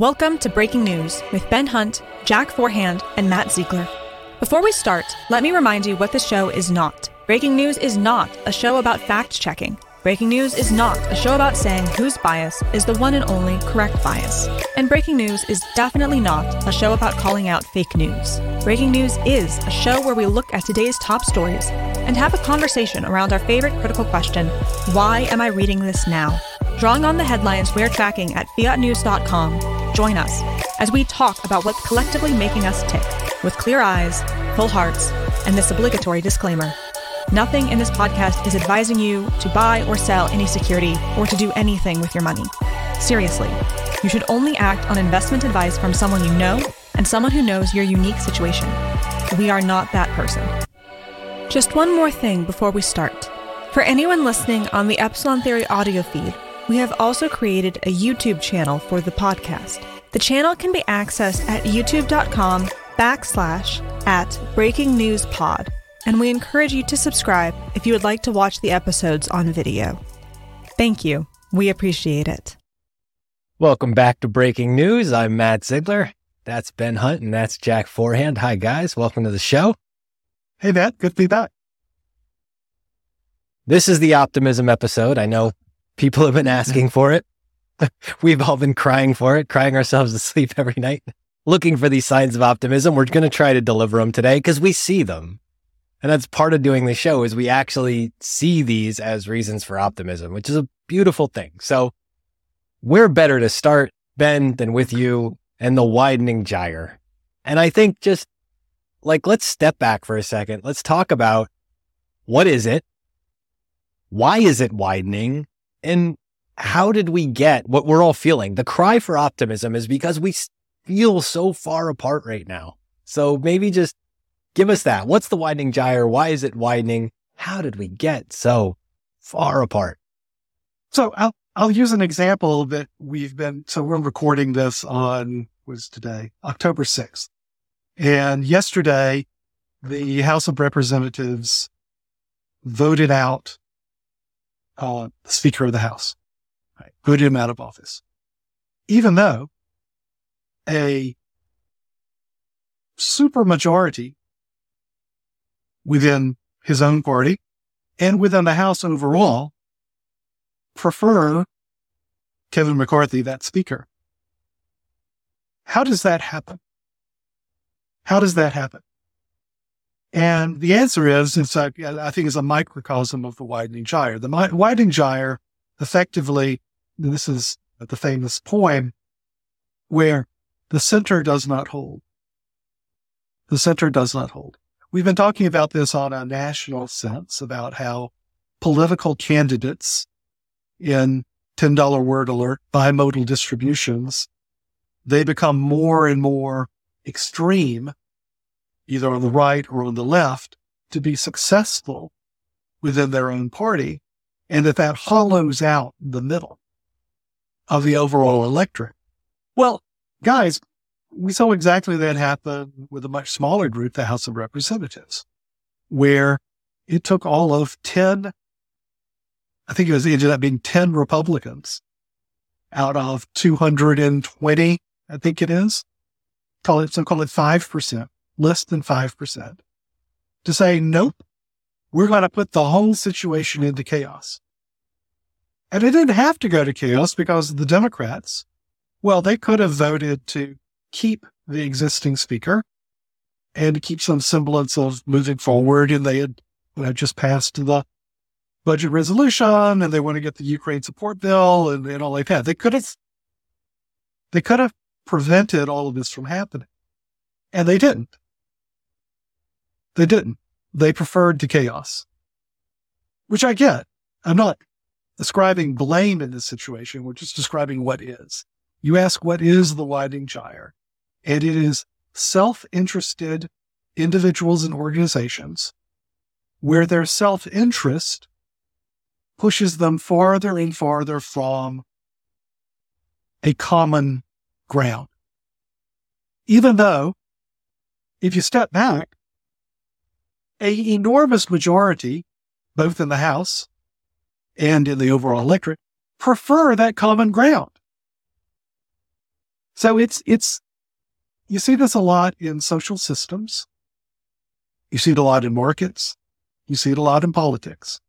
Welcome to Breaking News with Ben Hunt, Jack Forehand, and Matt Ziegler. Before we start, let me remind you what the show is not. Breaking News is not a show about fact checking. Breaking News is not a show about saying whose bias is the one and only correct bias. And Breaking News is definitely not a show about calling out fake news. Breaking News is a show where we look at today's top stories and have a conversation around our favorite critical question why am I reading this now? Drawing on the headlines we're tracking at fiatnews.com, join us as we talk about what's collectively making us tick with clear eyes, full hearts, and this obligatory disclaimer. Nothing in this podcast is advising you to buy or sell any security or to do anything with your money. Seriously, you should only act on investment advice from someone you know and someone who knows your unique situation. We are not that person. Just one more thing before we start. For anyone listening on the Epsilon Theory audio feed, we have also created a YouTube channel for the podcast. The channel can be accessed at youtube.com backslash at breaking news pod and we encourage you to subscribe if you would like to watch the episodes on video. Thank you. We appreciate it. Welcome back to Breaking News. I'm Matt Ziegler. That's Ben Hunt and that's Jack Forehand. Hi, guys. Welcome to the show. Hey, Matt. Good to be back. This is the optimism episode. I know people have been asking for it. We've all been crying for it, crying ourselves to sleep every night, looking for these signs of optimism. We're going to try to deliver them today because we see them. And that's part of doing the show is we actually see these as reasons for optimism, which is a beautiful thing. So we're better to start, Ben, than with you and the widening gyre. And I think just like, let's step back for a second. Let's talk about what is it? Why is it widening? And how did we get what we're all feeling? The cry for optimism is because we feel so far apart right now. So maybe just Give us that. What's the widening gyre? Why is it widening? How did we get so far apart? So I'll, I'll use an example that we've been, so we're recording this on, was today, October 6th. And yesterday, the House of Representatives voted out uh, the Speaker of the House, right, voted him out of office. Even though a supermajority within his own party and within the House overall prefer Kevin McCarthy, that speaker. How does that happen? How does that happen? And the answer is, it's a, I think, is a microcosm of the widening gyre. The mi- widening gyre effectively, this is the famous poem where the center does not hold. The center does not hold. We've been talking about this on a national sense about how political candidates in $10 word alert bimodal distributions, they become more and more extreme, either on the right or on the left, to be successful within their own party, and that that hollows out the middle of the overall electorate. Well, guys, we saw exactly that happen with a much smaller group, the House of Representatives, where it took all of 10, I think it was, it ended up being 10 Republicans out of 220, I think it is. Call it, so call it 5%, less than 5%, to say, nope, we're going to put the whole situation into chaos. And it didn't have to go to chaos because the Democrats, well, they could have voted to keep the existing speaker and keep some semblance of moving forward. And they had you know, just passed the budget resolution and they want to get the Ukraine support bill and, and all like that. They could have, they could have prevented all of this from happening and they didn't. They didn't. They preferred to chaos, which I get. I'm not ascribing blame in this situation. We're just describing what is. You ask, what is the widening gyre? And it is self interested individuals and organizations where their self interest pushes them farther and farther from a common ground. Even though, if you step back, a enormous majority, both in the House and in the overall electorate, prefer that common ground. So it's, it's, you see this a lot in social systems. You see it a lot in markets. You see it a lot in politics,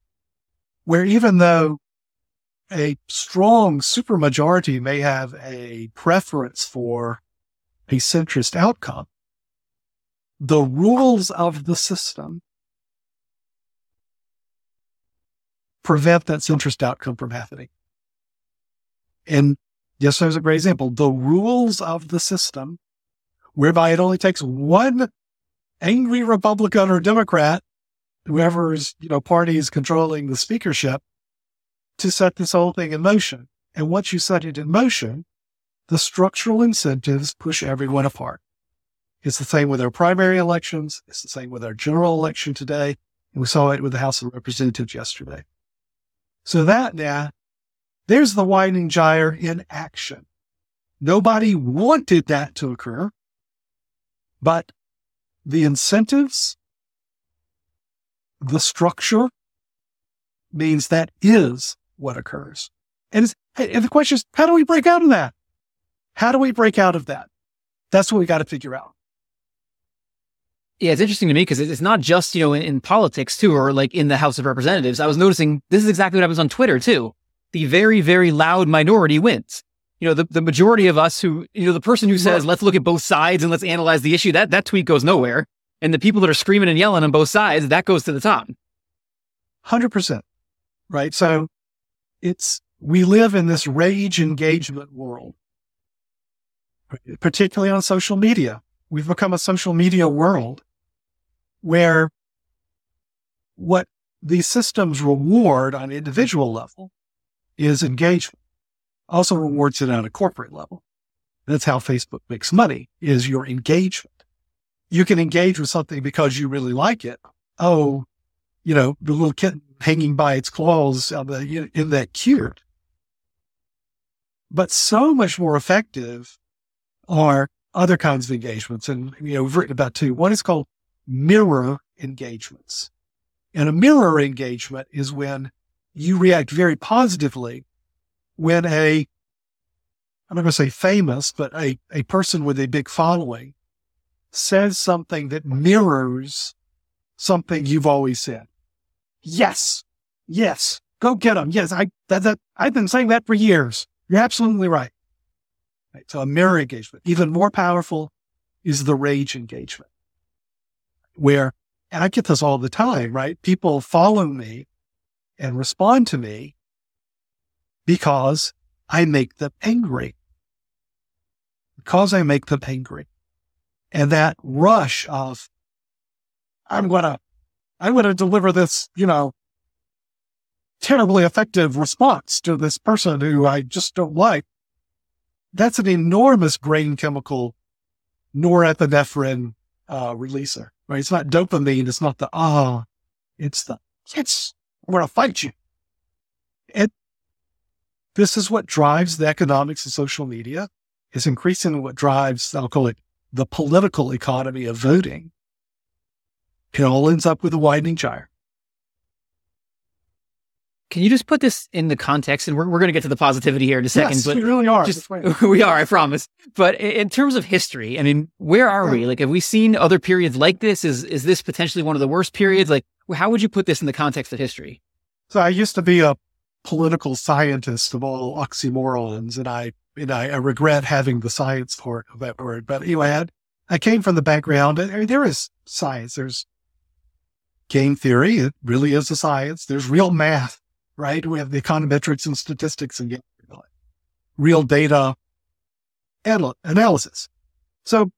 where even though a strong supermajority may have a preference for a centrist outcome, the rules of the system prevent that centrist outcome from happening. And yes, there's a great example. The rules of the system, whereby it only takes one angry Republican or Democrat whoever's, you know, party is controlling the speakership to set this whole thing in motion. And once you set it in motion, the structural incentives push everyone apart. It's the same with our primary elections. It's the same with our general election today. And we saw it with the House of Representatives yesterday. So that now, there's the widening gyre in action. Nobody wanted that to occur, but the incentives the structure means that is what occurs. And, and the question is, how do we break out of that? How do we break out of that? That's what we got to figure out. Yeah, it's interesting to me because it's not just, you know, in, in, politics too, or like in the House of Representatives. I was noticing this is exactly what happens on Twitter too. The very, very loud minority wins. You know, the, the majority of us who, you know, the person who says, let's look at both sides and let's analyze the issue, that, that tweet goes nowhere. And the people that are screaming and yelling on both sides, that goes to the top. 100%. Right. So it's, we live in this rage engagement world, particularly on social media. We've become a social media world where what these systems reward on an individual level is engagement. Also rewards it on a corporate level. That's how Facebook makes money is your engagement you can engage with something because you really like it. Oh, you know, the little kitten hanging by its claws the, in that cute. But so much more effective are other kinds of engagements. And, you know, we've written about two. One is called mirror engagements. And a mirror engagement is when you react very positively when a, I'm not going to say famous, but a, a person with a big following says something that mirrors something you've always said. Yes. Yes. Go get them. Yes. I, that, that, I've been saying that for years. You're absolutely right. right. So a mirror engagement, even more powerful is the rage engagement where, and I get this all the time, right? People follow me and respond to me because I make them angry. Because I make them angry and that rush of, I'm going to, I'm going to deliver this, you know, terribly effective response to this person who I just don't like. That's an enormous brain chemical norepinephrine uh, releaser, right? It's not dopamine. It's not the, ah, oh, it's the, yes, I'm going to fight you. And this is what drives the economics of social media. It's increasingly what drives, I'll call it the political economy of voting, it all ends up with a widening gyre. Can you just put this in the context? And we're, we're going to get to the positivity here in a second. Yes, but we really are. Just, we are, I promise. But in terms of history, I mean, where are we? Like, have we seen other periods like this? Is is this potentially one of the worst periods? Like, how would you put this in the context of history? So I used to be a political scientist of all oxymorons, and I and I, I, regret having the science part of that word. But anyway, I, had, I came from the background. I mean, there is science. There's game theory. It really is a science. There's real math, right? We have the econometrics and statistics and real data anal- analysis. So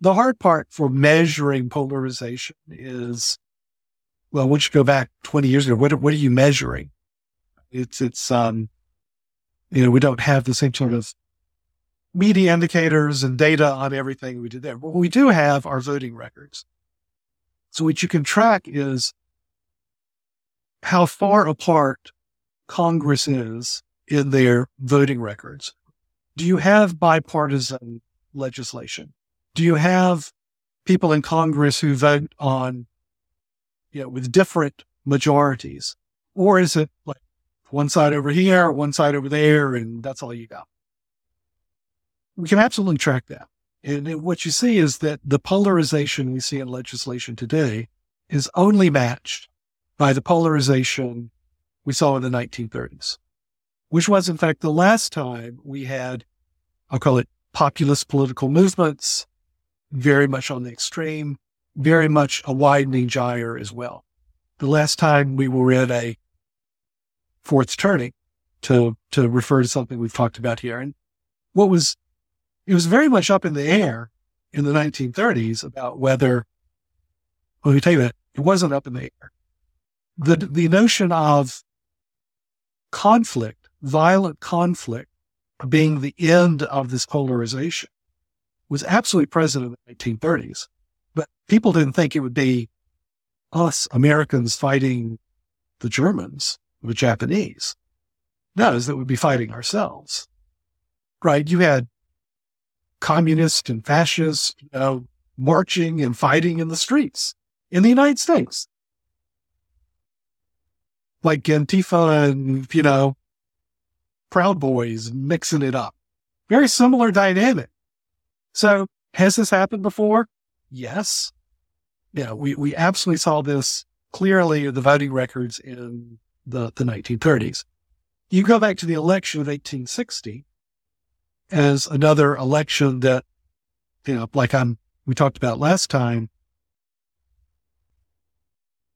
the hard part for measuring polarization is, well, once you go back 20 years ago, what, what are you measuring? It's, it's, um, you know, we don't have the same sort of media indicators and data on everything we did there. What we do have are voting records. So what you can track is how far apart Congress is in their voting records. Do you have bipartisan legislation? Do you have people in Congress who vote on, you know, with different majorities? Or is it like one side over here, one side over there, and that's all you got. we can absolutely track that. And what you see is that the polarization we see in legislation today is only matched by the polarization we saw in the 1930s, which was in fact the last time we had, I'll call it populist political movements, very much on the extreme, very much a widening gyre as well. The last time we were in a fourth turning to, to refer to something we've talked about here. And what was, it was very much up in the air in the 1930s about whether, well, let me tell you that it wasn't up in the air. The, the notion of conflict, violent conflict being the end of this polarization was absolutely present in the 1930s. But people didn't think it would be us Americans fighting the Germans, the Japanese. No, that we'd be fighting ourselves. Right? You had communists and fascists, you know, marching and fighting in the streets in the United States. Like Antifa and, you know, Proud Boys mixing it up. Very similar dynamic. So has this happened before? Yes. Yeah, we, we absolutely saw this clearly in the voting records in the, the 1930s. You go back to the election of 1860 as another election that, you know, like I'm, we talked about last time,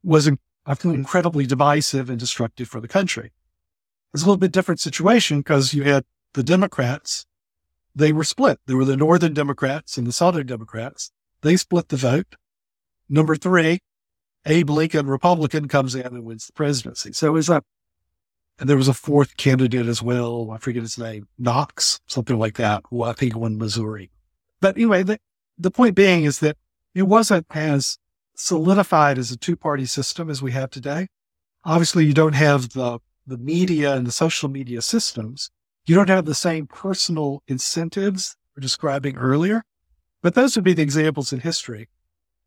was incredibly divisive and destructive for the country. It's a little bit different situation because you had the Democrats they were split. There were the Northern Democrats and the Southern Democrats. They split the vote. Number three, Abe Lincoln, Republican, comes in and wins the presidency. So it was a, and there was a fourth candidate as well. I forget his name, Knox, something like that. Who I think won Missouri. But anyway, the, the point being is that it wasn't as solidified as a two party system as we have today. Obviously, you don't have the, the media and the social media systems you don't have the same personal incentives we're describing earlier, but those would be the examples in history.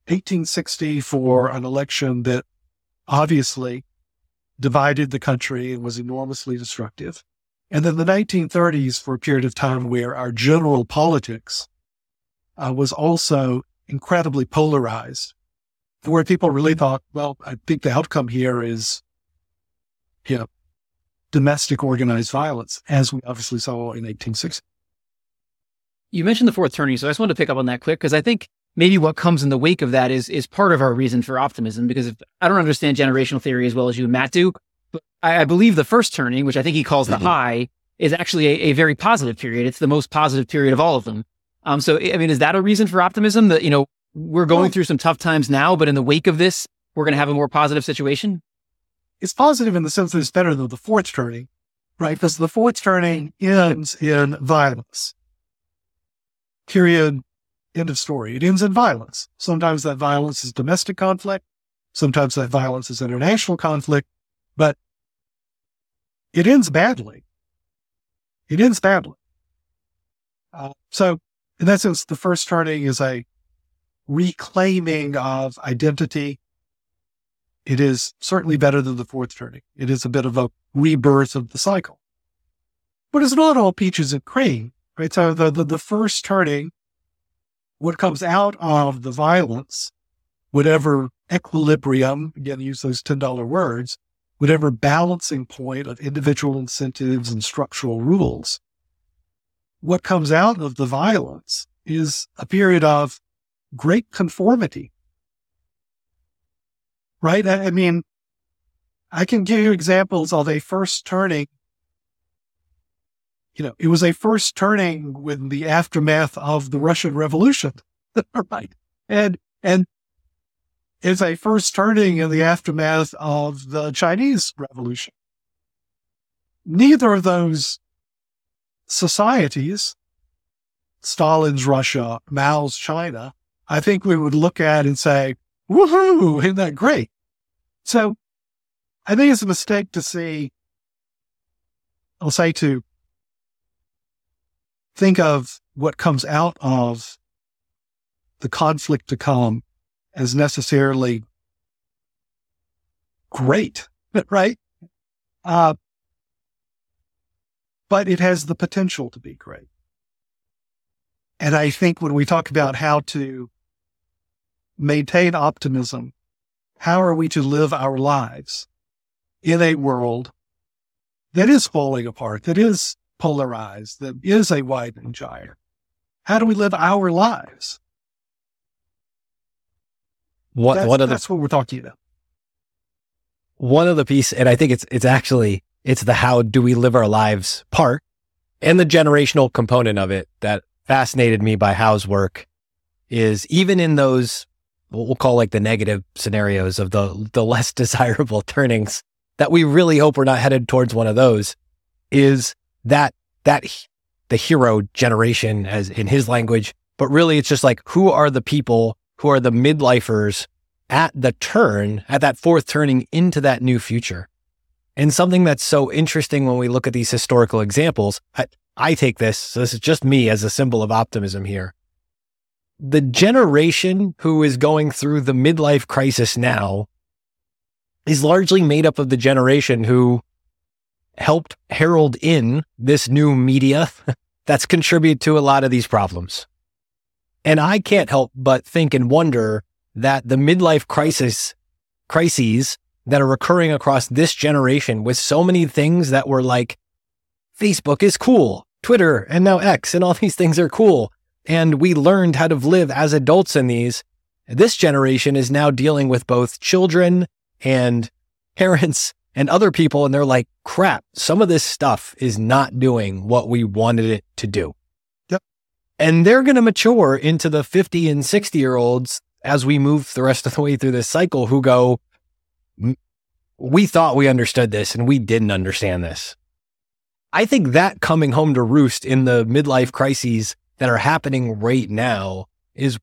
1860 for an election that obviously divided the country and was enormously destructive. And then the 1930s for a period of time where our general politics uh, was also incredibly polarized, where people really thought, well, I think the outcome here is, you know, domestic organized violence, as we obviously saw in 1860. You mentioned the fourth turning, so I just wanted to pick up on that quick because I think maybe what comes in the wake of that is is part of our reason for optimism. Because if, I don't understand generational theory as well as you and Matt do, but I, I believe the first turning, which I think he calls the mm-hmm. high, is actually a, a, very positive period. It's the most positive period of all of them. Um, so I mean, is that a reason for optimism that you know we're going through some tough times now, but in the wake of this, we're going to have a more positive situation? it's positive in the sense that it's better than the fourth turning, right? Because the fourth turning ends in violence. Period. End of story. It ends in violence. Sometimes that violence is domestic conflict. Sometimes that violence is international conflict, but it ends badly. It ends badly. Uh, so in that sense, the first turning is a reclaiming of identity it is certainly better than the fourth turning. It is a bit of a rebirth of the cycle. But it's not all peaches and cream, right? So the, the, the first turning, what comes out of the violence, whatever equilibrium, again, use those $10 words, whatever balancing point of individual incentives and structural rules, what comes out of the violence is a period of great conformity right? I, I mean, I can give you examples of a first turning. You know, it was a first turning with the aftermath of the Russian Revolution, right? And and it's a first turning in the aftermath of the Chinese Revolution. Neither of those societies, Stalin's Russia, Mao's China, I think we would look at and say, woohoo, isn't that great? So I think it's a mistake to say, I'll say to think of what comes out of the conflict to come as necessarily great, right? Uh, but it has the potential to be great. And I think when we talk about how to maintain optimism, how are we to live our lives in a world that is falling apart, that is polarized, that is a widening gyre? How do we live our lives? What, that's, one of the, that's what we're talking about. One of the piece, and I think it's it's actually it's the how do we live our lives part and the generational component of it that fascinated me by Howe's work is even in those what we'll call like the negative scenarios of the the less desirable turnings that we really hope we're not headed towards one of those is that that the hero generation as in his language. But really it's just like who are the people who are the midlifers at the turn at that fourth turning into that new future? And something that's so interesting when we look at these historical examples I, I take this so this is just me as a symbol of optimism here the generation who is going through the midlife crisis now is largely made up of the generation who helped herald in this new media that's contributed to a lot of these problems. And I can't help but think and wonder that the midlife crisis crises that are occurring across this generation with so many things that were like Facebook is cool, Twitter and now X and all these things are cool and we learned how to live as adults in these. This generation is now dealing with both children and parents and other people. And they're like, crap, some of this stuff is not doing what we wanted it to do. Yep. And they're going to mature into the 50 and 60 year olds as we move the rest of the way through this cycle who go, we thought we understood this and we didn't understand this. I think that coming home to roost in the midlife crises that are happening right now is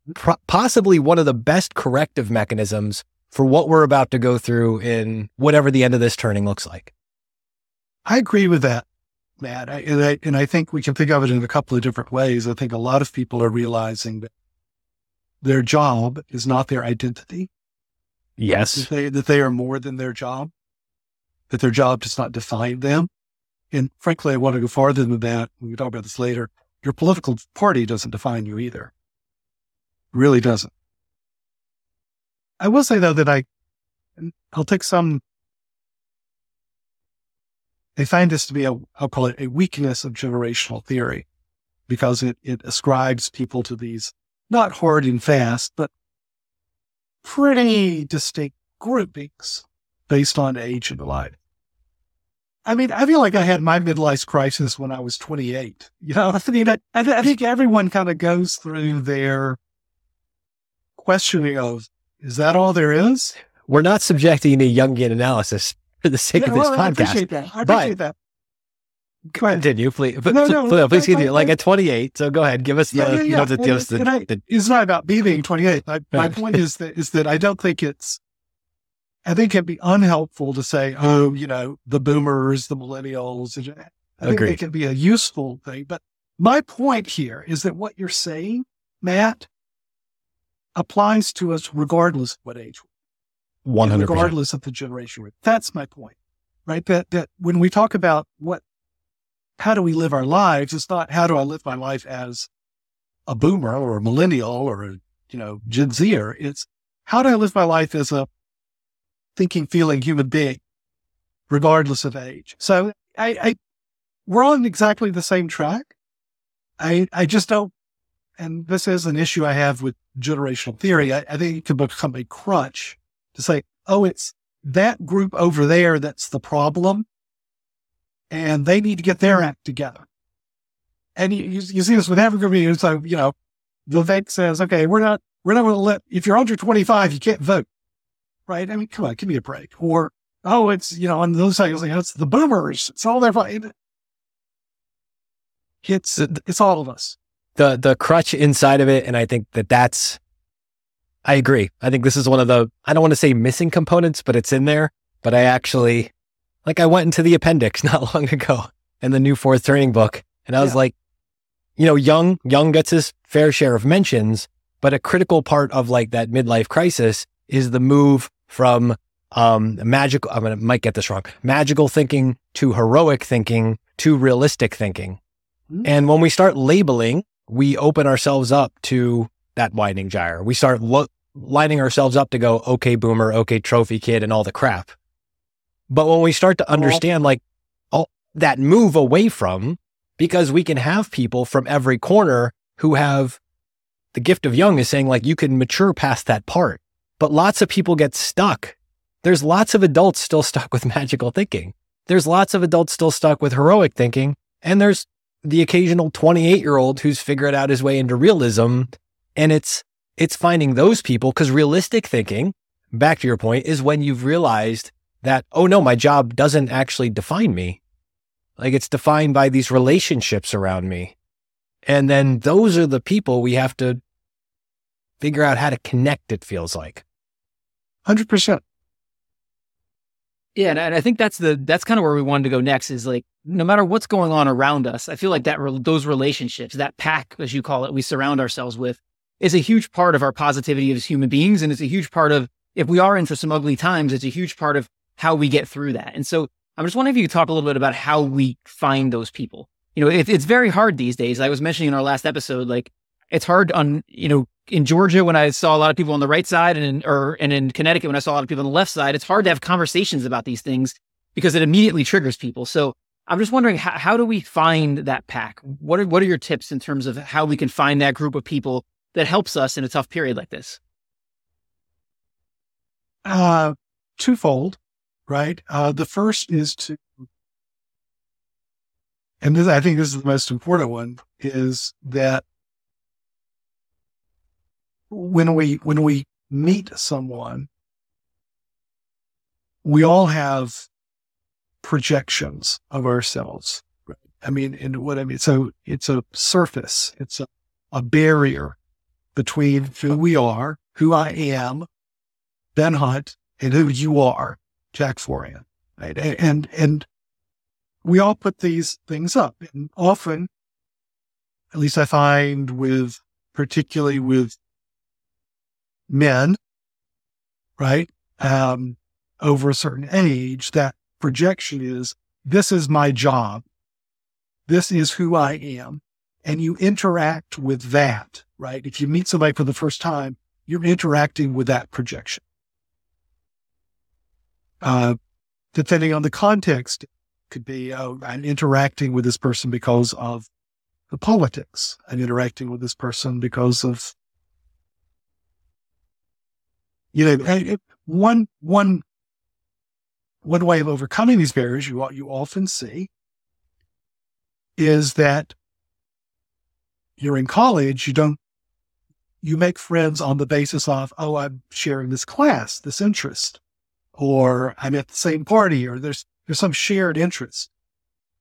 possibly one of the best corrective mechanisms for what we're about to go through in whatever the end of this turning looks like. I agree with that, Matt. I, and, I, and I think we can think of it in a couple of different ways. I think a lot of people are realizing that their job is not their identity. Yes. That they, that they are more than their job, that their job does not define them. And frankly, I want to go farther than that. We can talk about this later your political party doesn't define you either. It really doesn't. I will say though that I, I'll take some, I find this to be a, I'll call it a weakness of generational theory because it, it ascribes people to these not hard and fast, but pretty distinct groupings based on age and life. I mean, I feel like I had my midlife crisis when I was 28. You know, I mean, I, I think everyone kind of goes through their questioning of, is that all there is? We're not subjecting to Jungian analysis for the sake yeah, of this well, podcast. I appreciate that. I appreciate that. Go ahead. Continue, please. But, no, no, please, please continue. Like at 28. So go ahead. Give us the, yeah, yeah, you know, the, and, the, I, the, it's not about me being 28. I, my point is that, is that I don't think it's, I think it'd be unhelpful to say, oh, you know, the boomers, the millennials. I think it can be a useful thing. But my point here is that what you're saying, Matt, applies to us regardless of what age. 100 Regardless of the generation. That's my point, right? That, that when we talk about what, how do we live our lives? It's not how do I live my life as a boomer or a millennial or a, you know, Gen Zer. It's how do I live my life as a thinking, feeling human being, regardless of age. So I, I we're on exactly the same track. I, I just don't, and this is an issue I have with generational theory. I, I think it could become a crutch to say, oh, it's that group over there that's the problem. And they need to get their act together. And you, you, you see this with every group. So, you know, Vivek says, okay, we're not, we're not going to let, if you're under 25, you can't vote right? I mean, come on, give me a break. Or, oh, it's, you know, on those sides, like, oh, it's the boomers. It's all their fault. It's, it's all of us. The, the crutch inside of it. And I think that that's, I agree. I think this is one of the, I don't want to say missing components, but it's in there. But I actually, like, I went into the appendix not long ago in the new fourth turning book. And I was yeah. like, you know, Jung, Jung gets his fair share of mentions, but a critical part of like that midlife crisis is the move from um, magical, to might get this wrong, magical thinking to heroic thinking to realistic thinking. Mm-hmm. And when we start labeling we open ourselves up to that widening gyre. We start lo- lining ourselves up to go, okay, boomer, okay, trophy kid, and all the crap. But when we start to understand like all that move away from, because we can have people from every corner who have the gift of Jung is saying like you can mature past that part. But lots of people get stuck. There's lots of adults still stuck with magical thinking. There's lots of adults still stuck with heroic thinking. And there's the occasional 28 year old who's figured out his way into realism. And it's, it's finding those people because realistic thinking, back to your point, is when you've realized that, oh no, my job doesn't actually define me. Like it's defined by these relationships around me. And then those are the people we have to figure out how to connect, it feels like. 100%. Yeah, and I think that's the that's kind of where we wanted to go next. Is like no matter what's going on around us, I feel like that those relationships, that pack as you call it, we surround ourselves with, is a huge part of our positivity as human beings, and it's a huge part of if we are in for some ugly times, it's a huge part of how we get through that. And so I'm just wondering if you could talk a little bit about how we find those people. You know, it, it's very hard these days. I was mentioning in our last episode, like it's hard on you know in Georgia when I saw a lot of people on the right side, and in, or and in Connecticut when I saw a lot of people on the left side, it's hard to have conversations about these things because it immediately triggers people. So I'm just wondering how, how do we find that pack? What are what are your tips in terms of how we can find that group of people that helps us in a tough period like this? Uh, twofold, right? Uh, the first is to, and this, I think this is the most important one, is that when we when we meet someone, we all have projections of ourselves. I mean, and what I mean, so it's a surface, it's a, a barrier between who we are, who I am, Ben Hunt, and who you are, Jack Forehand. Right? And and we all put these things up, and often, at least I find with particularly with men, right? Um, over a certain age, that projection is this is my job. This is who I am. And you interact with that, right? If you meet somebody for the first time, you're interacting with that projection. Uh, depending on the context, could be, oh, I'm interacting with this person because of the politics. I'm interacting with this person because of you know, one, one, one way of overcoming these barriers you, you often see is that you're in college, you don't, you make friends on the basis of, oh, I'm sharing this class, this interest, or I'm at the same party, or there's, there's some shared interest.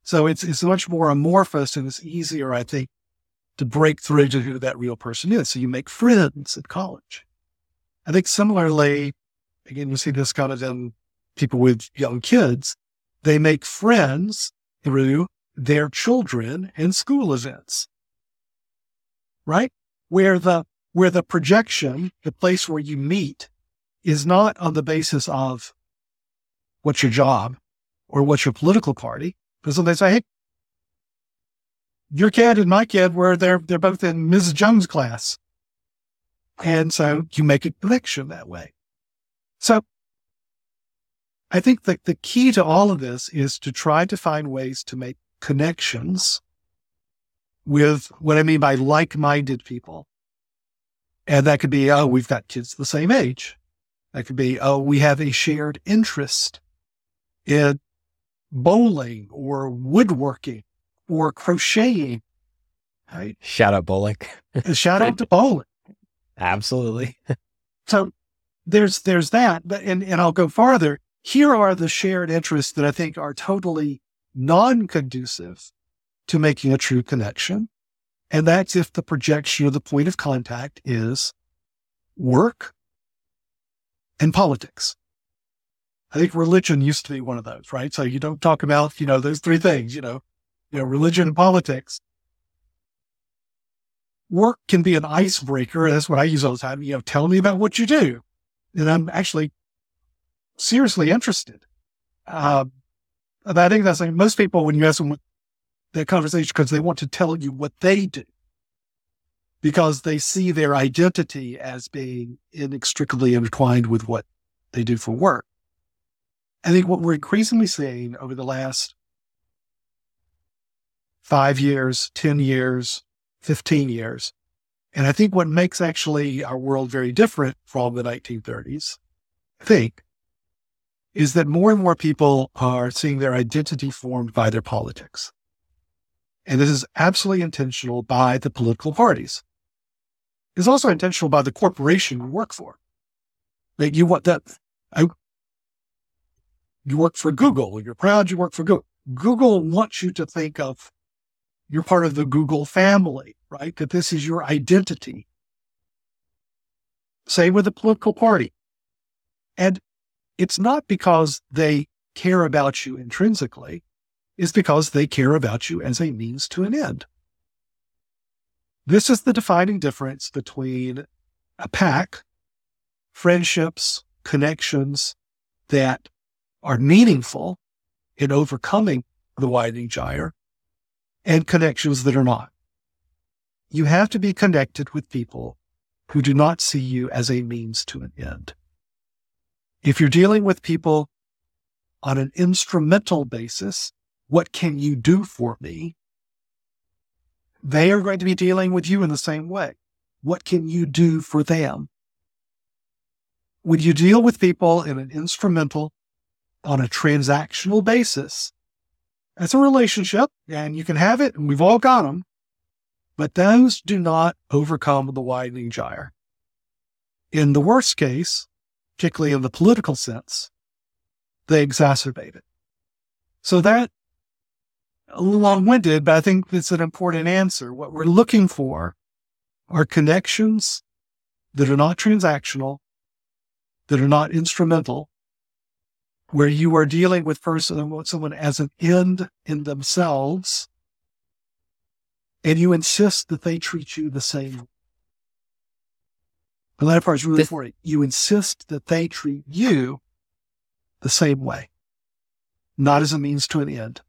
So it's, it's much more amorphous and it's easier, I think, to break through to who that real person is. So you make friends at college. I think similarly, again, you see this kind of in people with young kids. They make friends through their children and school events, right? Where the, where the projection, the place where you meet is not on the basis of what's your job or what's your political party. Because they say, Hey, your kid and my kid were they're, they're both in Mrs. Jones class. And so you make a connection that way. So I think that the key to all of this is to try to find ways to make connections with what I mean by like-minded people. And that could be, oh, we've got kids the same age. That could be, oh, we have a shared interest in bowling or woodworking or crocheting. Right? Shout out bowling. Uh, shout out to bowling. Absolutely. so there's there's that, but and, and I'll go farther. Here are the shared interests that I think are totally non-conducive to making a true connection. And that's if the projection or the point of contact is work and politics. I think religion used to be one of those, right? So you don't talk about, you know, those three things, you know, you know, religion and politics work can be an icebreaker. That's what I use all the time. You know, tell me about what you do. And I'm actually seriously interested. Uh, I think that's like most people, when you ask them their conversation, because they want to tell you what they do. because they see their identity as being inextricably intertwined with what they do for work. I think what we're increasingly seeing over the last five years, 10 years, 15 years, and I think what makes actually our world very different from the 1930s, I think, is that more and more people are seeing their identity formed by their politics. And this is absolutely intentional by the political parties. It's also intentional by the corporation you work for. Like you want that. I, you work for Google. You're proud you work for Google. Google wants you to think of you're part of the Google family, right? That this is your identity. Same with a political party. And it's not because they care about you intrinsically, it's because they care about you as a means to an end. This is the defining difference between a pack, friendships, connections that are meaningful in overcoming the widening gyre and connections that are not. You have to be connected with people who do not see you as a means to an end. If you're dealing with people on an instrumental basis, what can you do for me? They are going to be dealing with you in the same way. What can you do for them? When you deal with people in an instrumental, on a transactional basis, that's a relationship and you can have it and we've all got them, but those do not overcome the widening gyre. In the worst case, particularly in the political sense, they exacerbate it. So that a little long-winded, but I think it's an important answer. What we're looking for are connections that are not transactional, that are not instrumental, where you are dealing with person, someone as an end in themselves, and you insist that they treat you the same. The latter part is really this, important. You insist that they treat you the same way, not as a means to an end.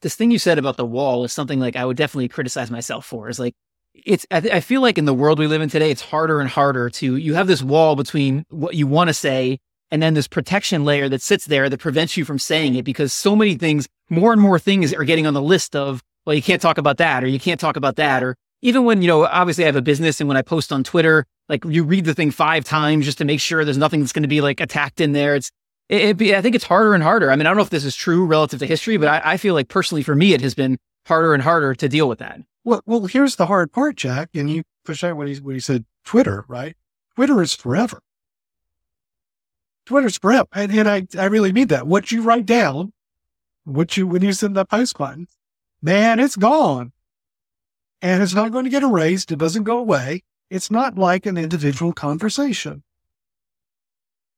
This thing you said about the wall is something like I would definitely criticize myself for. Is like it's I, th- I feel like in the world we live in today, it's harder and harder to you have this wall between what you want to say and then this protection layer that sits there that prevents you from saying it because so many things, more and more things are getting on the list of, well, you can't talk about that or you can't talk about that. Or even when, you know, obviously I have a business and when I post on Twitter, like you read the thing five times just to make sure there's nothing that's going to be like attacked in there. It's, it, it, I think it's harder and harder. I mean, I don't know if this is true relative to history, but I, I feel like personally for me, it has been harder and harder to deal with that. Well, well, here's the hard part, Jack. And you push out when he, when he said Twitter, right? Twitter is forever. Twitter's forever. And, and I, I really mean that. What you write down, what you, when you send that post button, man, it's gone. And it's not going to get erased. It doesn't go away. It's not like an individual conversation.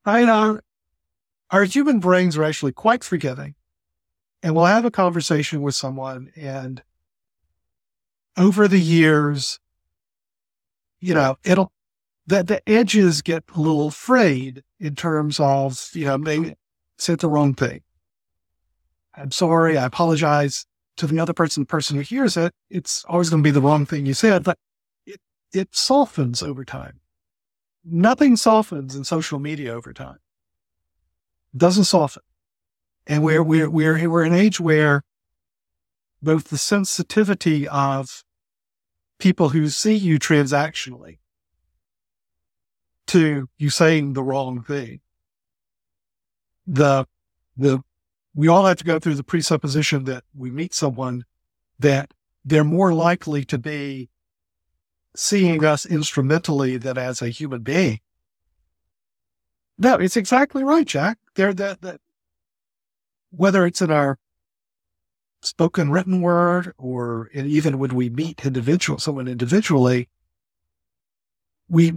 I know our human brains are actually quite forgiving. And we'll have a conversation with someone and over the years, you know, it'll, the, the edges get a little frayed in terms of, you know, maybe said the wrong thing. I'm sorry. I apologize to the other person, the person who hears it. It's always going to be the wrong thing you said, but it, it softens over time. Nothing softens in social media over time. It doesn't soften. And we're, we're, we're, we're an age where both the sensitivity of people who see you transactionally to you saying the wrong thing. The, the, we all have to go through the presupposition that we meet someone that they're more likely to be seeing us instrumentally than as a human being. No, it's exactly right, Jack. There, that, that, whether it's in our spoken written word or even when we meet individual, someone individually, we,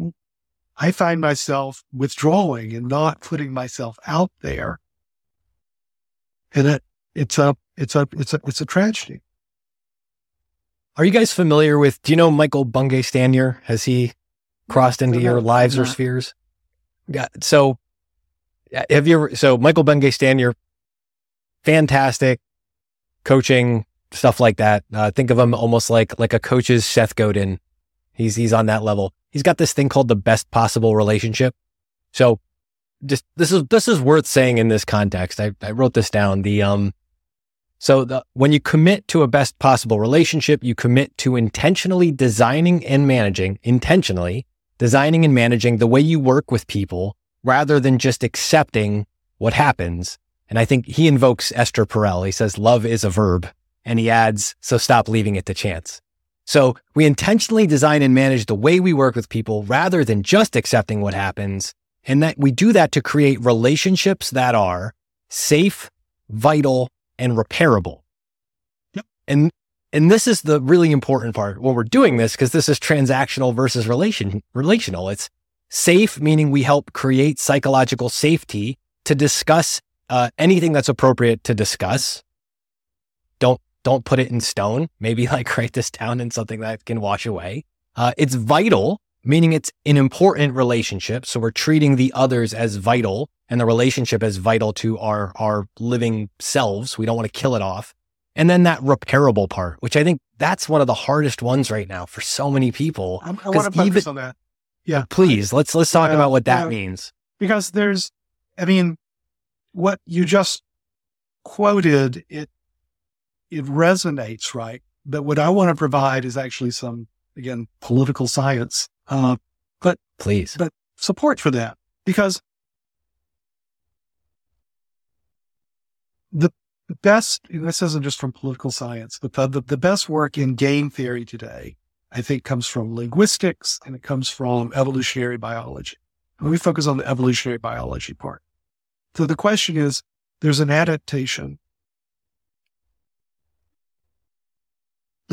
I find myself withdrawing and not putting myself out there. And it, it's a, it's a, it's a, it's a tragedy. Are you guys familiar with, do you know Michael Bungay Stanier? Has he crossed into your lives or spheres? Yeah. So have you ever, so Michael Bungay Stanier, fantastic coaching stuff like that. Uh, think of him almost like like a coach's Seth Godin. He's he's on that level. He's got this thing called the best possible relationship. So just this is this is worth saying in this context. I, I wrote this down. The um so the, when you commit to a best possible relationship, you commit to intentionally designing and managing, intentionally designing and managing the way you work with people rather than just accepting what happens. And I think he invokes Esther Perel. He says, love is a verb. And he adds, so stop leaving it to chance. So we intentionally design and manage the way we work with people rather than just accepting what happens. And that we do that to create relationships that are safe, vital, and repairable. Yep. And and this is the really important part when we're doing this because this is transactional versus relation relational. It's safe, meaning we help create psychological safety to discuss uh, anything that's appropriate to discuss. Don't put it in stone. Maybe like write this down in something that can wash away. Uh, it's vital, meaning it's an important relationship. So we're treating the others as vital and the relationship as vital to our our living selves. We don't want to kill it off. And then that repairable part, which I think that's one of the hardest ones right now for so many people. I, I want to focus even- on that. Yeah. Please let's let's talk Yeah, about what that yeah. means. because there's, I mean, what you just quoted, it, it resonates, right? But what I want to provide is actually some, again, political science, uh, but Please. but support for that because the best, this isn't just from political science, but the, the, the best work in game theory today, I think comes from linguistics and it comes from evolutionary biology. And we focus on the evolutionary biology part. So the question is, there's an adaptation.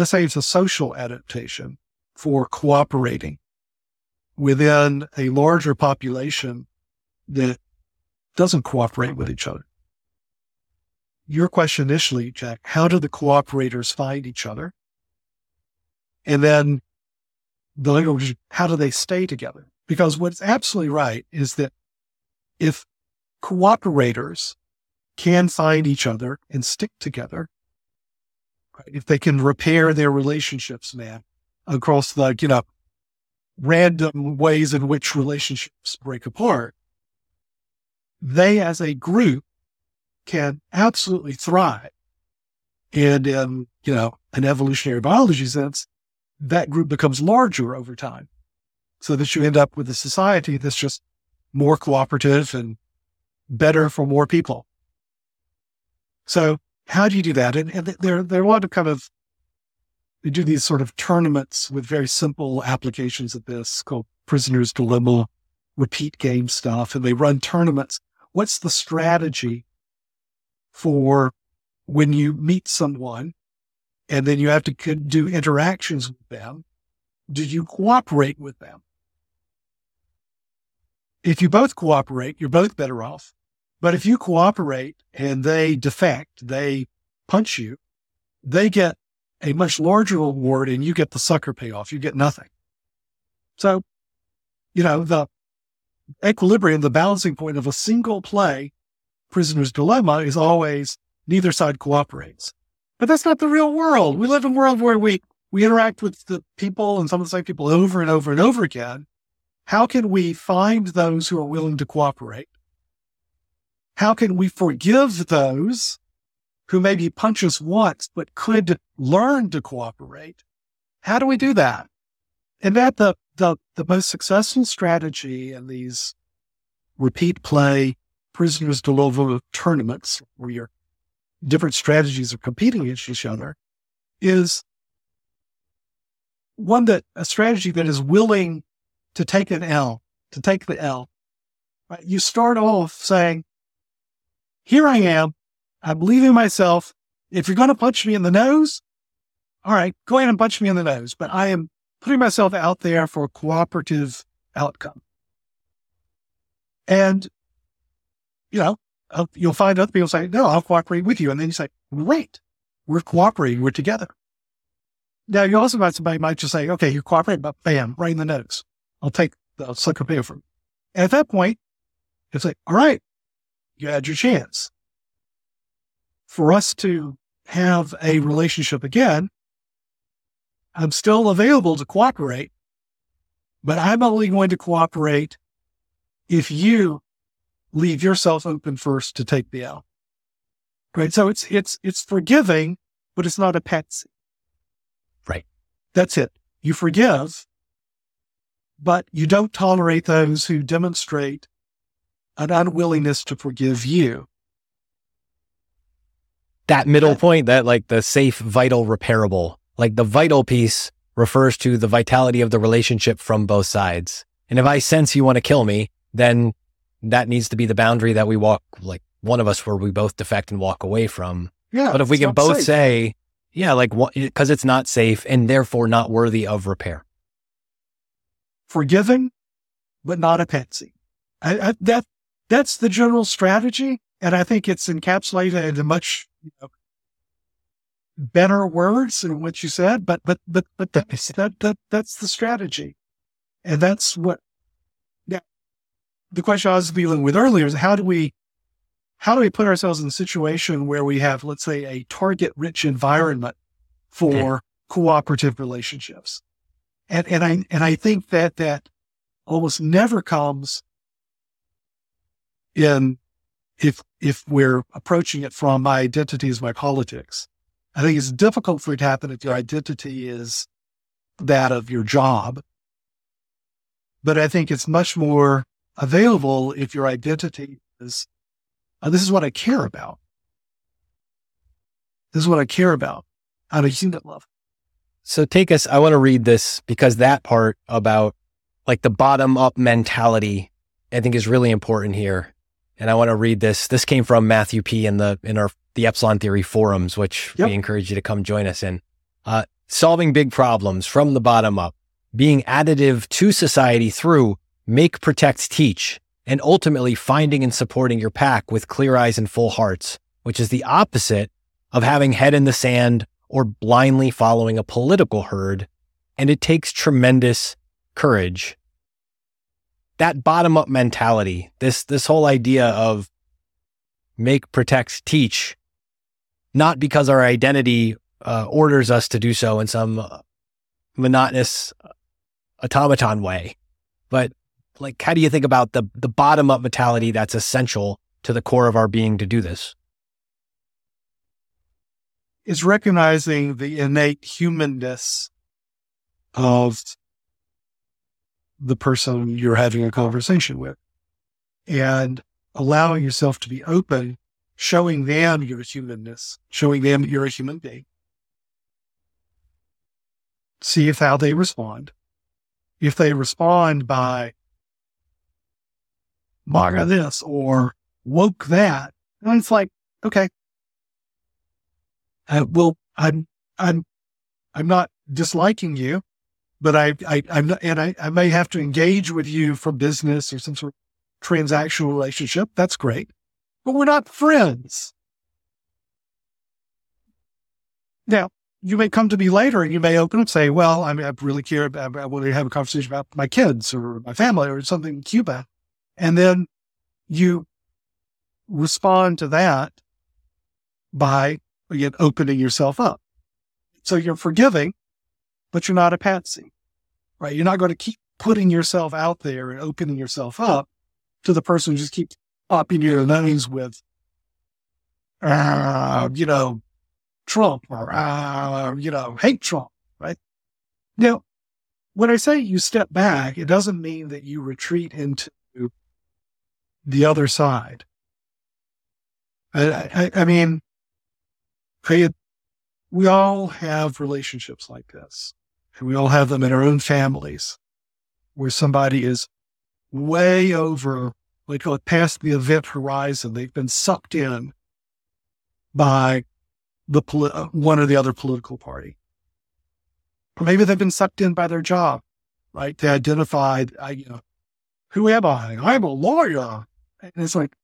Let's say it's a social adaptation for cooperating within a larger population that doesn't cooperate with each other. Your question initially, Jack, how do the cooperators find each other? And then the language, how do they stay together? Because what's absolutely right is that if cooperators can find each other and stick together, if they can repair their relationships, man, across the, you know, random ways in which relationships break apart, they as a group can absolutely thrive. And in, you know, an evolutionary biology sense, that group becomes larger over time so that you end up with a society that's just more cooperative and better for more people. So how do you do that? And, and there, there are a lot of kind of, they do these sort of tournaments with very simple applications of this called Prisoner's Dilemma, repeat game stuff, and they run tournaments. What's the strategy for when you meet someone and then you have to do interactions with them? Do you cooperate with them? If you both cooperate, you're both better off. But if you cooperate and they defect, they punch you, they get a much larger reward and you get the sucker payoff. You get nothing. So, you know, the equilibrium, the balancing point of a single play prisoner's dilemma is always neither side cooperates. But that's not the real world. We live in a world where we, we interact with the people and some of the same people over and over and over again. How can we find those who are willing to cooperate? How can we forgive those who maybe punch us once, but could learn to cooperate? How do we do that? And that the, the, the most successful strategy in these repeat play prisoners de dilemma tournaments where your different strategies are competing against each other is one that a strategy that is willing to take an L, to take the L. Right? You start off saying, here I am. I'm leaving myself. If you're going to punch me in the nose, all right, go ahead and punch me in the nose, but I am putting myself out there for a cooperative outcome. And, you know, uh, you'll find other people say, no, I'll cooperate with you. And then you say, great, we're cooperating, we're together. Now you also might, somebody might just say, okay, you're cooperating, but bam, right in the nose. I'll take the sucker pay from. And at that point, it's like, all right, you had your chance. For us to have a relationship again, I'm still available to cooperate, but I'm only going to cooperate if you leave yourself open first to take the L. Right. So it's, it's, it's forgiving, but it's not a patsy. Right. That's it. You forgive, but you don't tolerate those who demonstrate an unwillingness to forgive you. That middle point, that like the safe, vital, repairable, like the vital piece refers to the vitality of the relationship from both sides. And if I sense you want to kill me, then that needs to be the boundary that we walk, like one of us where we both defect and walk away from. Yeah. But if we can both safe. say, yeah, like, because it's not safe and therefore not worthy of repair. forgiving, but not a patsy. I, I, that that's the general strategy, and I think it's encapsulated in much you know, better words than what you said. But but but but that's that that that's the strategy, and that's what. Yeah, the question I was dealing with earlier is how do we. How do we put ourselves in a situation where we have, let's say, a target rich environment for cooperative relationships? and and I and I think that that almost never comes in if if we're approaching it from my identity is my politics. I think it's difficult for it to happen if your identity is that of your job. But I think it's much more available if your identity is uh, this is what I care about. This is what I care about on a human level. So take us, I want to read this because that part about like the bottom up mentality, I think is really important here. And I want to read this. This came from Matthew P in the, in our, the Epsilon Theory forums, which Yep. we encourage you to come join us in. Uh, solving big problems from the bottom up, being additive to society through make, protect, teach, and ultimately finding and supporting your pack with clear eyes and full hearts, which is the opposite of having head in the sand or blindly following a political herd. And it takes tremendous courage. That bottom up mentality, this, this whole idea of make, protect, teach, not because our identity uh, orders us to do so in some uh, monotonous uh, automaton way, but like, how do you think about the, the bottom up mentality that's essential to the core of our being to do this? is recognizing the innate humanness of the person you're having a conversation with and allowing yourself to be open, showing them your humanness, showing them you're a human being. See if how they respond. If they respond by MAGA this or woke that, then it's like, okay, uh, well, I'm, I'm, I'm not disliking you, but I, I, I'm not, and I, I may have to engage with you for business or some sort of transactional relationship. That's great, but we're not friends. Now, you may come to me later and you may open up and say, well, I mean, I really care I want to have a conversation about my kids or my family or something in Cuba. And then you respond to that by again, opening yourself up. So you're forgiving, but you're not a patsy, right? You're not going to keep putting yourself out there and opening yourself up to the person who just keeps popping your nose with, uh, you know, Trump or, uh, you know, hate Trump, right? Now, when I say you step back, it doesn't mean that you retreat into the other side. I, I, I mean, I, we all have relationships like this. And we all have them in our own families where somebody is way over, we call it past the event horizon. They've been sucked in by the poli- uh, one or the other political party. Or maybe they've been sucked in by their job, right? They identified, I, you know, who am I? I'm a lawyer. And it's like,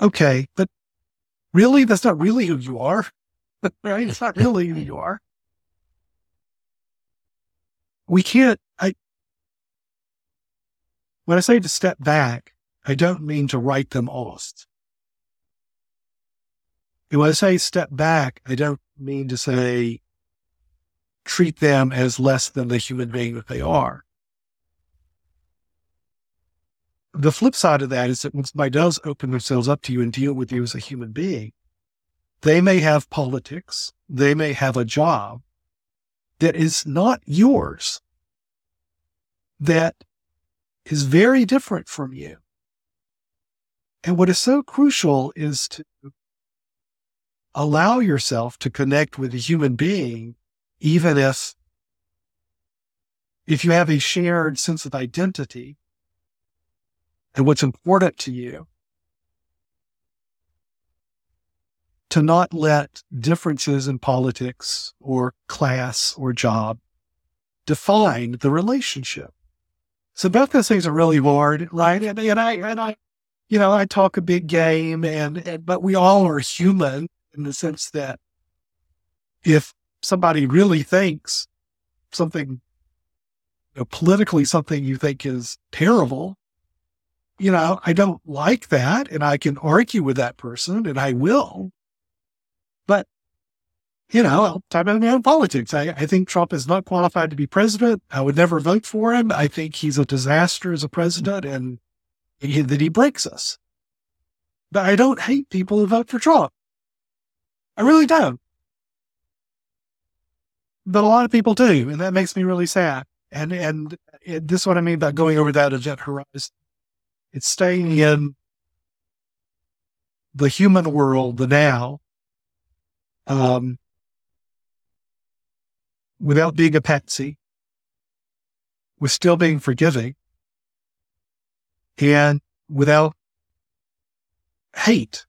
okay, but really, that's not really who you are, right? It's not really who you are. We can't, I, when I say to step back, I don't mean to write them off. And when I say step back, I don't mean to say treat them as less than the human being that they are. The flip side of that is that when somebody does open themselves up to you and deal with you as a human being, they may have politics, they may have a job that is not yours, that is very different from you. And what is so crucial is to allow yourself to connect with a human being, even if, if you have a shared sense of identity and what's important to you, to not let differences in politics or class or job define the relationship. So both those things are really hard, right? And, and I, and I, you know, I talk a big game and, and, but we all are human in the sense that if somebody really thinks something you know, politically something you think is terrible, you know, I don't like that and I can argue with that person and I will. But, you know, I'll talk about my own politics. I, I think Trump is not qualified to be president. I would never vote for him. I think he's a disaster as a president and he, that he breaks us. But I don't hate people who vote for Trump. I really don't. But a lot of people do, and that makes me really sad. And and it, this is what I mean by going over that event horizon. It's staying in the human world, the now, um, without being a patsy, with still being forgiving, and without hate.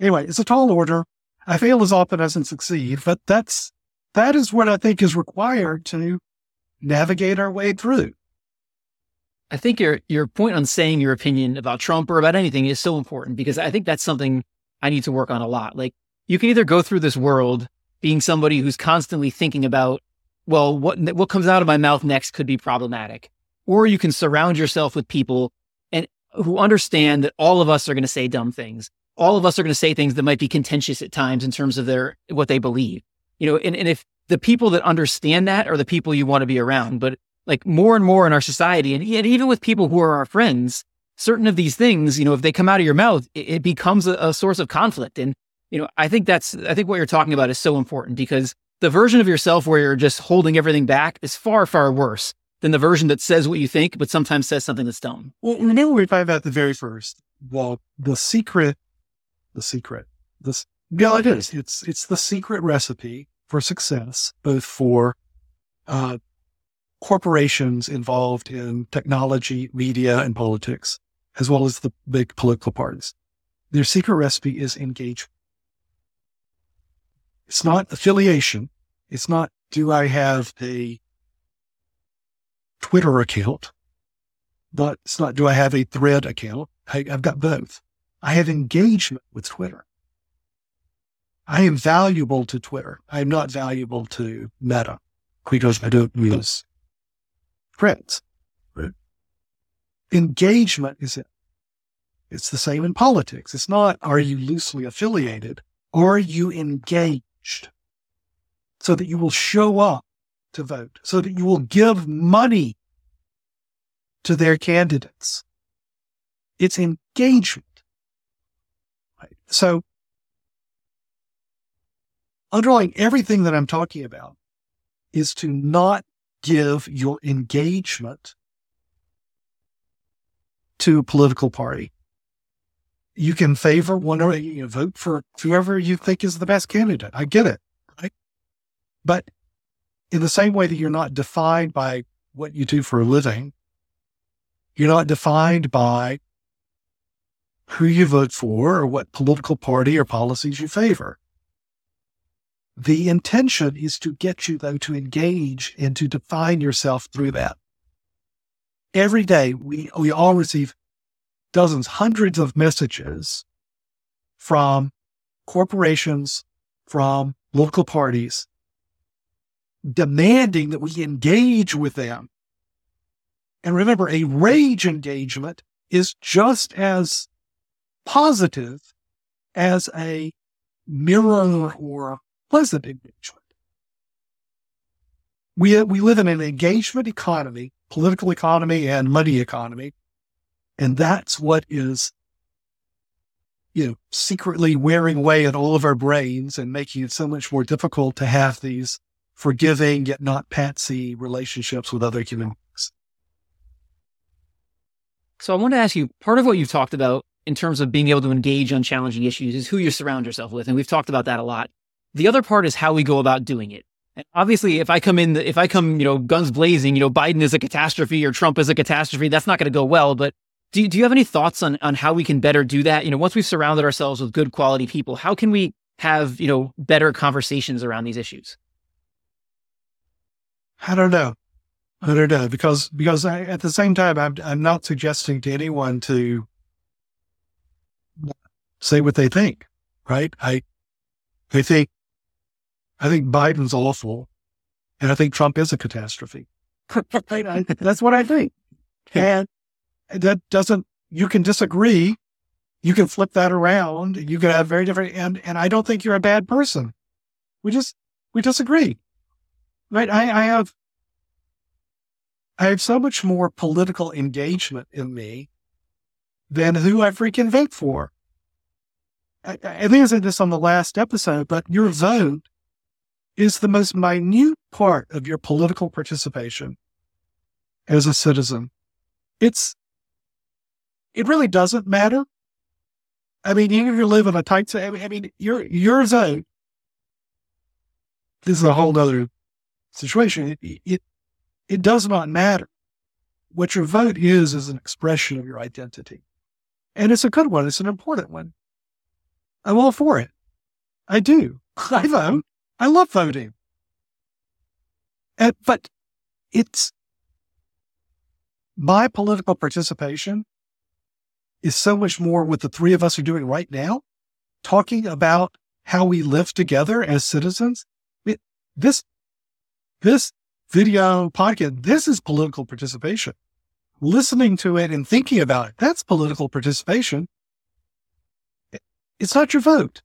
Anyway, it's a tall order. I fail as often as I succeed, but that's, that is what I think is required to navigate our way through. I think your your point on saying your opinion about Trump or about anything is so important because I think that's something I need to work on a lot. Like you can either go through this world being somebody who's constantly thinking about, well, what what comes out of my mouth next could be problematic, or you can surround yourself with people and who understand that all of us are going to say dumb things all of us are going to say things that might be contentious at times in terms of their what they believe. You know, and, and if the people that understand that are the people you want to be around, but like more and more in our society, and, and even with people who are our friends, certain of these things, you know, if they come out of your mouth, it, it becomes a, a source of conflict. And you know, I think that's I think what you're talking about is so important because the version of yourself where you're just holding everything back is far far worse than the version that says what you think, but sometimes says something that's dumb. Well, remember we talked about the very first. Well, the secret the secret. This, yeah, it is. It's, it's the secret recipe for success, both for, uh, corporations involved in technology, media, and politics, as well as the big political parties. Their secret recipe is engagement. It's not affiliation. It's not, do I have a Twitter account? But it's not, do I have a thread account? I, I've got both. I have engagement with Twitter. I am valuable to Twitter. I am not valuable to Meta because I don't use Threads. Right. Engagement is it. It's the same in politics. It's not, are you loosely affiliated? Are you engaged so that you will show up to vote, so that you will give money to their candidates? It's engagement. So underlying everything that I'm talking about is to not give your engagement to a political party. You can favor one or you vote for whoever you think is the best candidate. I get it. Right? But in the same way that you're not defined by what you do for a living, you're not defined by who you vote for or what political party or policies you favor. The intention is to get you, though, to engage and to define yourself through that. Every day, we, we all receive dozens, hundreds of messages from corporations, from local parties, demanding that we engage with them. And remember, a rage engagement is just as positive as a mirror or a pleasant engagement. We, we live in an engagement economy, political economy and money economy. And that's what is, you know, secretly wearing away at all of our brains and making it so much more difficult to have these forgiving yet not patsy relationships with other human beings. So I want to ask you, part of what you've talked about in terms of being able to engage on challenging issues is who you surround yourself with. And we've talked about that a lot. The other part is how we go about doing it. And obviously, if I come in, if I come, you know, guns blazing, you know, Biden is a catastrophe or Trump is a catastrophe, that's not going to go well. But do you, do you have any thoughts on, on how we can better do that? You know, once we've surrounded ourselves with good quality people, how can we have, you know, better conversations around these issues? I don't know. I don't know because, because I, at the same time, I'm, I'm not suggesting to anyone to say what they think, right? I, I think I think Biden's awful, and I think Trump is a catastrophe. That's what I think. And that doesn't, you can disagree. You can flip that around. You can have very different, and, and I don't think you're a bad person. We just, we disagree. Right? I, I have, I have so much more political engagement in me than who I freaking vote for. I, I think I said this on the last episode, but your vote is the most minute part of your political participation as a citizen. It's, it really doesn't matter. I mean, even if you live in a tight, I mean, your, your zone, this is a whole other situation. It, it, it does not matter. What your vote is, is an expression of your identity. And it's a good one. It's an important one. I'm all for it. I do. I vote. I love voting. Uh, but it's my political participation is so much more what the three of us are doing right now, talking about how we live together as citizens. It, this, this video podcast, this is political participation. Listening to it and thinking about it, that's political participation. It's not your vote.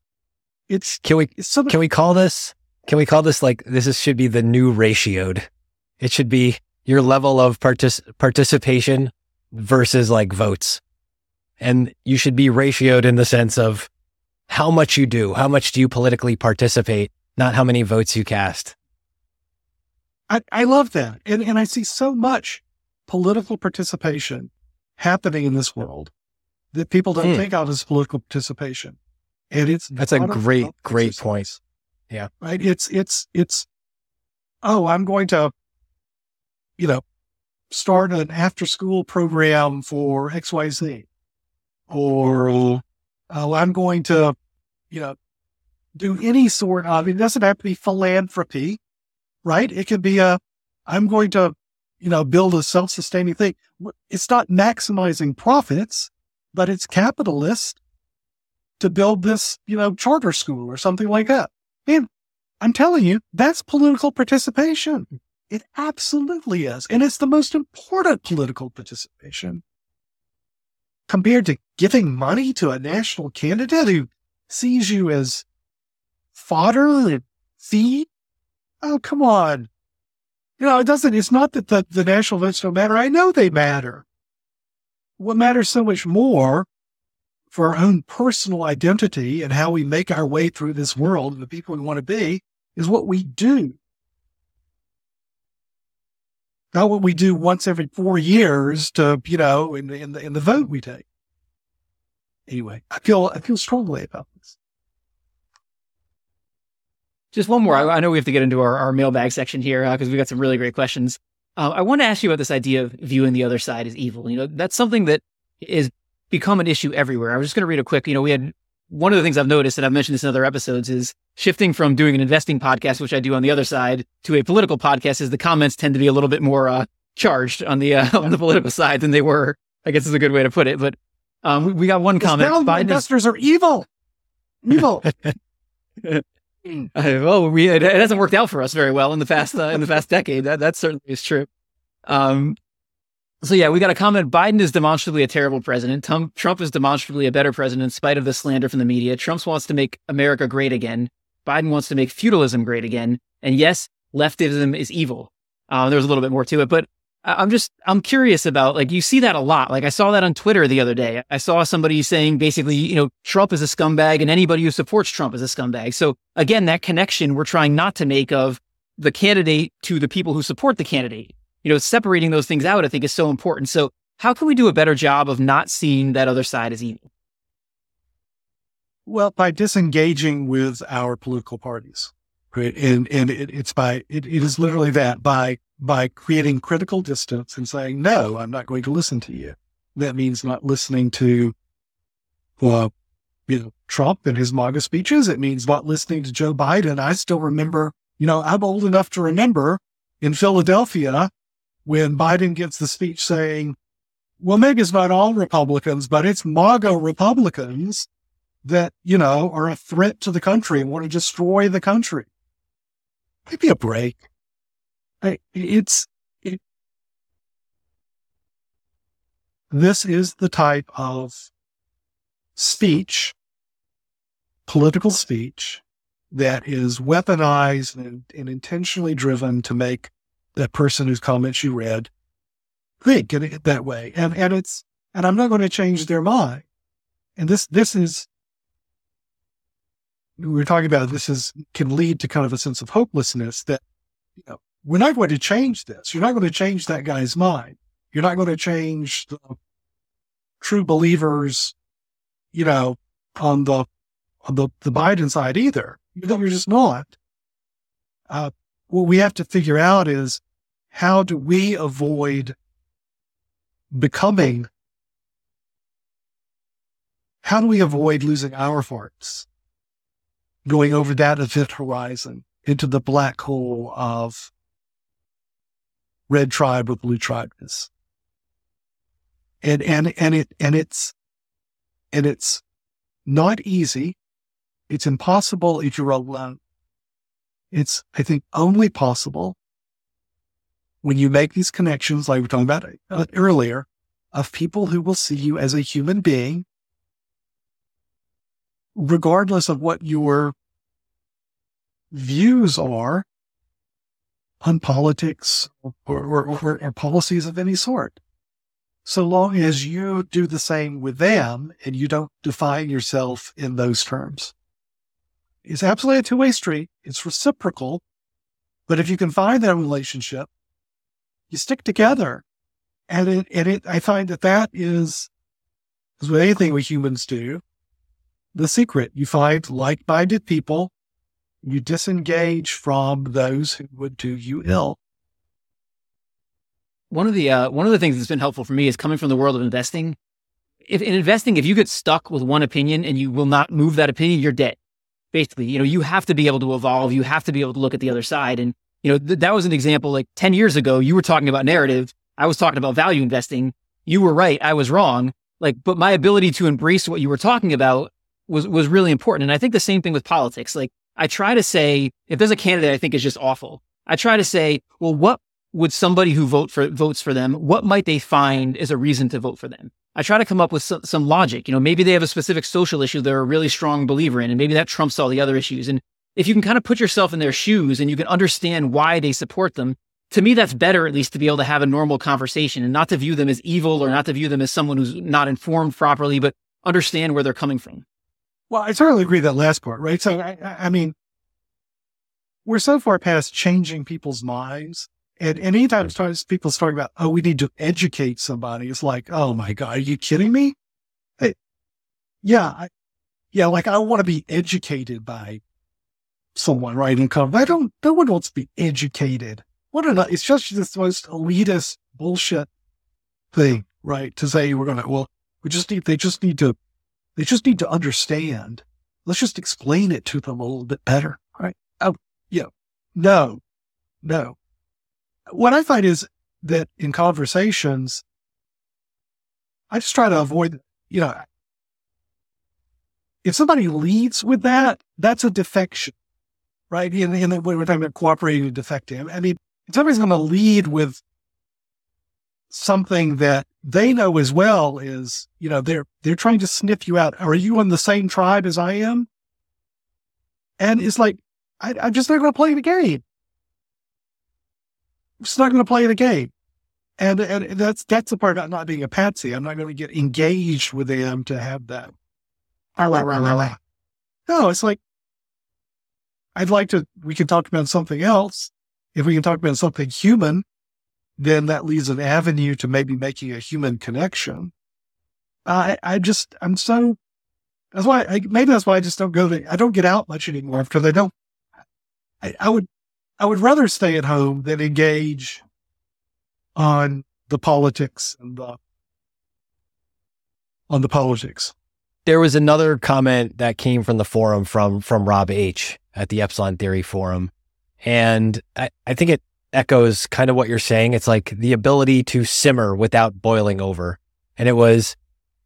It's can we it's can we call this can we call this like this is, should be the new ratioed? It should be your level of partic- participation versus like votes. And you should be ratioed in the sense of how much you do, how much do you politically participate, not how many votes you cast. I, I love that. And, and I see so much political participation happening in this world that people don't hmm. think of as political participation. And it's that's a great, great point. Yeah. Right. It's, it's, it's, oh, I'm going to, you know, start an after school program for XYZ or, oh, I'm going to, you know, do any sort of, it doesn't have to be philanthropy, right? It could be a, I'm going to, you know, build a self-sustaining thing. It's not maximizing profits, but it's capitalist to build this, you know, charter school or something like that. And I'm telling you, that's political participation. It absolutely is. And it's the most important political participation compared to giving money to a national candidate who sees you as fodder and feed. Oh, come on. You know, it doesn't, it's not that the, the national votes don't matter. I know they matter. What matters so much more for our own personal identity and how we make our way through this world and the people we want to be is what we do. Not what we do once every four years to, you know, in the, in the, in the vote we take. Anyway, I feel, I feel strongly about this. Just one more. I, I know we have to get into our, our mailbag section here because uh, we've got some really great questions. Uh, I want to ask you about this idea of viewing the other side as evil. You know, that's something that is become an issue everywhere. I was just going to read a quick, you know, we had one of the things I've noticed, and I've mentioned this in other episodes, is shifting from doing an investing podcast, which I do on the other side, to a political podcast. Is the comments tend to be a little bit more uh, charged on the uh, on the political side than they were. I guess is a good way to put it. But um, we, we, got one comment. Biden investors is- are evil. Evil. uh, well, we it, it, hasn't worked out for us very well in the past uh, in the past decade. That that certainly is true. Um, So yeah, we got a comment. Biden is demonstrably a terrible president. Trump is demonstrably a better president in spite of the slander from the media. Trump wants to make America great again. Biden wants to make feudalism great again. And yes, leftism is evil. Uh, there's a little bit more to it, but I'm just, I'm curious about, like, you see that a lot. Like, I saw that on Twitter the other day. I saw somebody saying basically, you know, Trump is a scumbag and anybody who supports Trump is a scumbag. So again, that connection we're trying not to make of the candidate to the people who support the candidate. You know, separating those things out, I think is so important. So how can we do a better job of not seeing that other side as evil? Well, by disengaging with our political parties, right? And, and it, it's by, it, it is literally that by by creating critical distance and saying, no, I'm not going to listen to you. That means not listening to, well, you know, Trump and his MAGA speeches. It means not listening to Joe Biden. I still remember, you know, I'm old enough to remember in Philadelphia when Biden gives the speech saying, well, maybe it's not all Republicans, but it's MAGA Republicans that, you know, are a threat to the country and want to destroy the country. Maybe a break. It's, it, this is the type of speech, political speech that is weaponized and, and intentionally driven to make that person whose comments you read think it that way. And, and it's, and I'm not going to change their mind. And this, this is, we were talking about this is, can lead to kind of a sense of hopelessness that, you know, we're not going to change this. You're not going to change that guy's mind. You're not going to change the true believers, you know, on the, on the, the Biden side either. You're just not. Uh, what we have to figure out is how do we avoid becoming, how do we avoid losing our farts, going over that event horizon into the black hole of red tribe or blue tribe is. And, and, and it, and it's, and it's not easy. It's impossible if you're alone. It's, I think, only possible when you make these connections, like we were talking about uh, earlier, of people who will see you as a human being, regardless of what your views are on politics or, or, or, or policies of any sort. So long as you do the same with them and you don't define yourself in those terms. It's absolutely a two way street. It's reciprocal. But if you can find that relationship, you stick together. And it, and it, I find that that is, as with anything we humans do, the secret. You find like minded people you disengage from those who would do you ill. One of the uh, one of the things that's been helpful for me is coming from the world of investing. If in investing, if you get stuck with one opinion and you will not move that opinion, you're dead. Basically, you know, you have to be able to evolve. You have to be able to look at the other side. And you know, th- that was an example. Like ten years ago, you were talking about narrative. I was talking about value investing. You were right. I was wrong. Like, but my ability to embrace what you were talking about was was really important. And I think the same thing with politics. Like, I try to say, if there's a candidate I think is just awful, I try to say, well, what would somebody who vote for votes for them, what might they find as a reason to vote for them? I try to come up with some, some logic. You know, maybe they have a specific social issue they're a really strong believer in, and maybe that trumps all the other issues. And if you can kind of put yourself in their shoes and you can understand why they support them, to me, that's better at least to be able to have a normal conversation and not to view them as evil or not to view them as someone who's not informed properly, but understand where they're coming from. Well, I totally agree that last part, right? So, I, I mean, we're so far past changing people's minds. And, and anytime people start about, oh, we need to educate somebody, it's like, oh my God, are you kidding me? Hey, yeah, I, yeah, like I want to be educated by someone, right? And come, I don't, no one wants to be educated. What an, it's just this most elitist bullshit thing, right? To say we're going to, well, we just need, they just need to they just need to understand. Let's just explain it to them a little bit better. Right? Oh, yeah. No, no. What I find is that in conversations, I just try to avoid, you know, if somebody leads with that, that's a defection, right? And, when we're talking about cooperating and defecting, I mean, somebody's going to lead with something that they know as well is, you know, they're, they're trying to sniff you out. Are you on the same tribe as I am? And it's like, I, I'm just not going to play the game. I'm just not going to play the game. And, and that's, that's the part about not being a patsy. I'm not going to get engaged with them to have that. No, it's like, I'd like to, we can talk about something else. If we can talk about something human, then that leaves an avenue to maybe making a human connection. I, I just, I'm so, that's why, I, maybe that's why I just don't go to, I don't get out much anymore because I don't, I, I would, I would rather stay at home than engage on the politics and the, on the politics. There was another comment that came from the forum from, from Rob H at the Epsilon Theory forum. And I, I think it echoes kind of what you're saying. It's like the ability to simmer without boiling over. And it was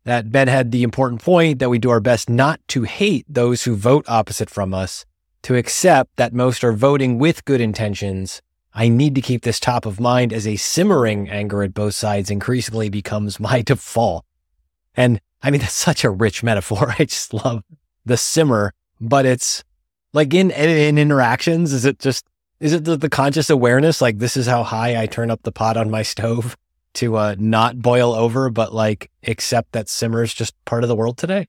that Ben had the important point that we do our best not to hate those who vote opposite from us, to accept that most are voting with good intentions. I need to keep this top of mind as a simmering anger at both sides increasingly becomes my default. And I mean, that's such a rich metaphor. I just love the simmer, but it's like in, in interactions, is it just is it the, the conscious awareness? Like this is how high I turn up the pot on my stove to uh, not boil over, but like accept that simmer is just part of the world today.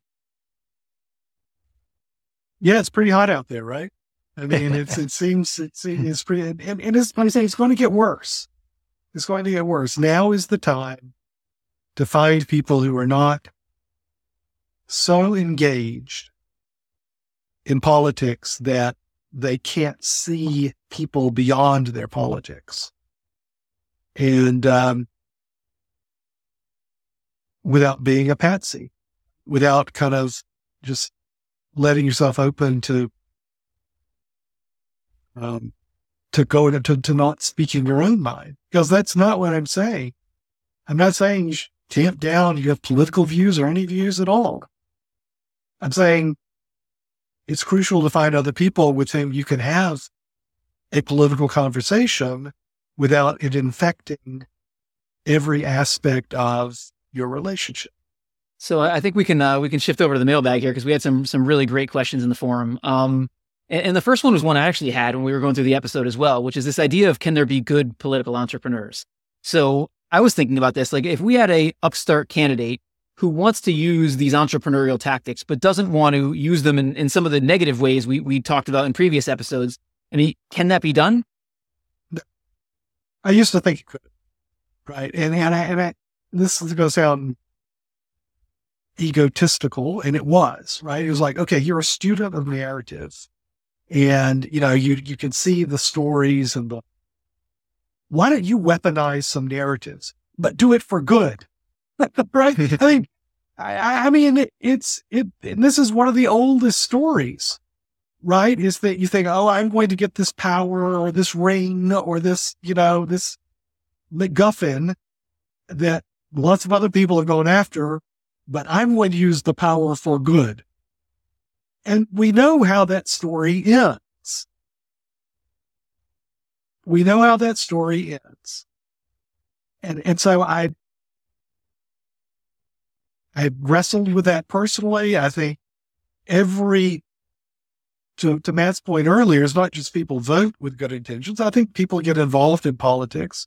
Yeah, it's pretty hot out there, right? I mean, it's it seems it's it's pretty, and, and it's like I say, it's going to get worse. It's going to get worse. Now is the time to find people who are not so engaged in politics that they can't see people beyond their politics. And um, without being a patsy, without kind of just letting yourself open to um, to go to, to not speaking your own mind, because that's not what I'm saying. I'm not saying you tamp down you have political views or any views at all. I'm saying it's crucial to find other people with whom you can have a political conversation without it infecting every aspect of your relationship. So I think we can uh, we can shift over to the mailbag here because we had some some really great questions in the forum. Um, and, and, the first one was one I actually had when we were going through the episode as well, which is this idea of can there be good political entrepreneurs? So I was thinking about this, like if we had a upstart candidate who wants to use these entrepreneurial tactics, but doesn't want to use them in, in some of the negative ways we, we talked about in previous episodes. I mean, can that be done? I used to think it could, right? And, and, I, and I, this is going to sound egotistical, and it was, right? It was like, okay, you're a student of narrative, and you know, you you can see the stories and the. Why don't you weaponize some narratives, but do it for good? right? I mean, I, I mean, it, it's, it, this is one of the oldest stories, right? Is that you think, oh, I'm going to get this power or this ring or this, you know, this MacGuffin that lots of other people are going after, but I'm going to use the power for good. And we know how that story ends. We know how that story ends. And, and so I, I wrestled with that personally. I think every, to, to Matt's point earlier, it's not just people vote with good intentions. I think people get involved in politics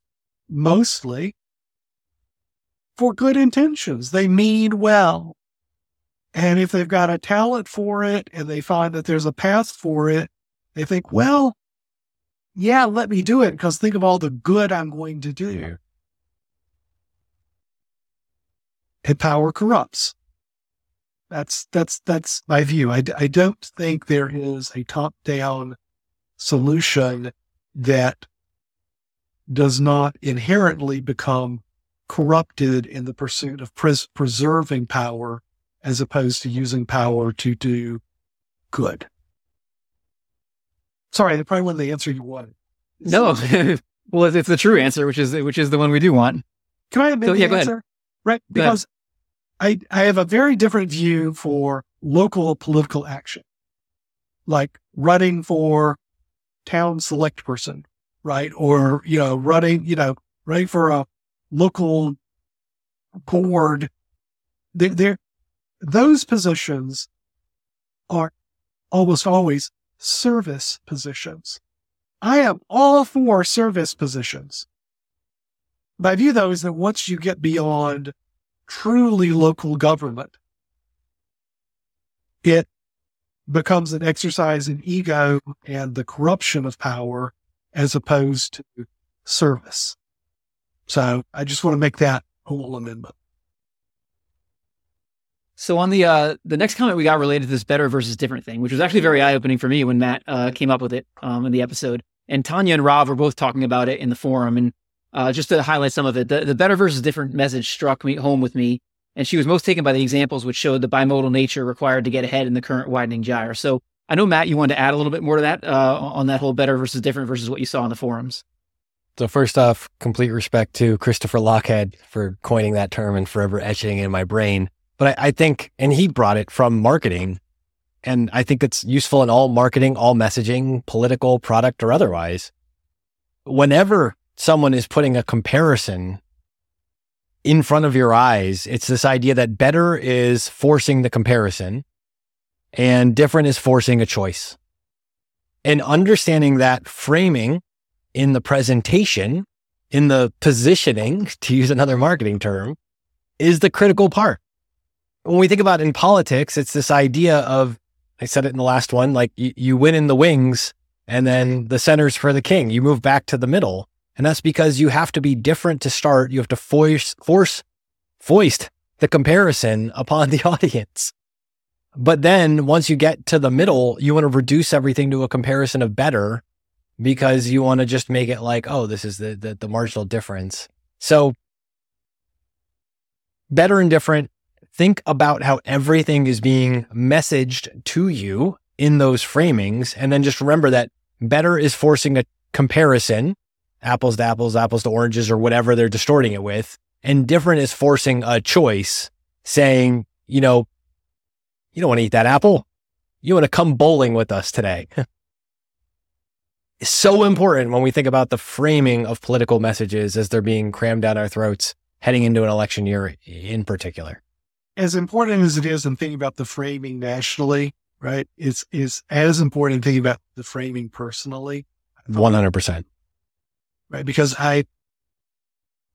mostly for good intentions. They mean well. And if they've got a talent for it and they find that there's a path for it, they think, well, yeah, let me do it because think of all the good I'm going to do. Power corrupts. That's, that's, that's my view. I, I don't think there is a top down solution that does not inherently become corrupted in the pursuit of pres- preserving power as opposed to using power to do good. Sorry, that probably wasn't the answer you wanted. No, well, it's the true answer, which is which is the one we do want. Can I admit so, yeah, the answer? Right, because I, I have a very different view for local political action, like running for town select person, right? Or, you know, running, you know, running for a local board. They're, they're, those positions are almost always service positions. I am all for service positions. My view, though, is that once you get beyond truly local government, it becomes an exercise in ego and the corruption of power as opposed to service. So I just want to make that whole amendment. So on the uh, the next comment we got related to this better versus different thing, which was actually very eye opening for me when Matt uh, came up with it um, in the episode, and Tanya and Rob were both talking about it in the forum, and uh, just to highlight some of it, the, the better versus different message struck me home with me, and she was most taken by the examples which showed the bimodal nature required to get ahead in the current widening gyre. So I know Matt, you wanted to add a little bit more to that uh, on that whole better versus different versus what you saw in the forums. So first off, complete respect to Christopher Lochhead for coining that term and forever etching it in my brain. But I, I, think, and he brought it from marketing. And I think it's useful in all marketing, all messaging, political, product, or otherwise. Whenever someone is putting a comparison in front of your eyes, it's this idea that better is forcing the comparison and different is forcing a choice. And understanding that framing in the presentation, in the positioning, to use another marketing term, is the critical part when we think about in politics, it's this idea of, I said it in the last one, like you, you win in the wings and then the center's for the king. You move back to the middle. And that's because you have to be different to start. You have to force, force, foist the comparison upon the audience. But then once you get to the middle, you want to reduce everything to a comparison of better because you want to just make it like, oh, this is the, the, the marginal difference. So better and different think about how everything is being messaged to you in those framings. And then just remember that better is forcing a comparison, apples to apples, apples to oranges, or whatever they're distorting it with. And different is forcing a choice saying, you know, you don't want to eat that apple. You want to come bowling with us today. it's so important when we think about the framing of political messages as they're being crammed down our throats heading into an election year in particular as important as it is in thinking about the framing nationally, right? It's is as important in thinking about the framing personally. One hundred percent. Right. Because I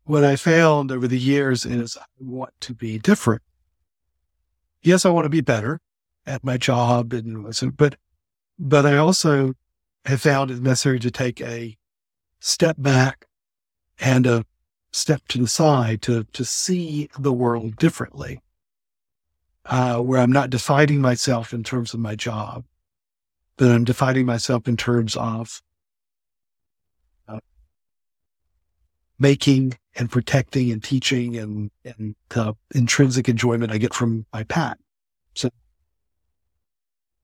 what I found over the years is I want to be different. Yes, I want to be better at my job and but but I also have found it necessary to take a step back and a step to the side to to see the world differently uh, where I'm not defining myself in terms of my job, but I'm defining myself in terms of making and protecting and teaching and, and the intrinsic enjoyment I get from my pat. So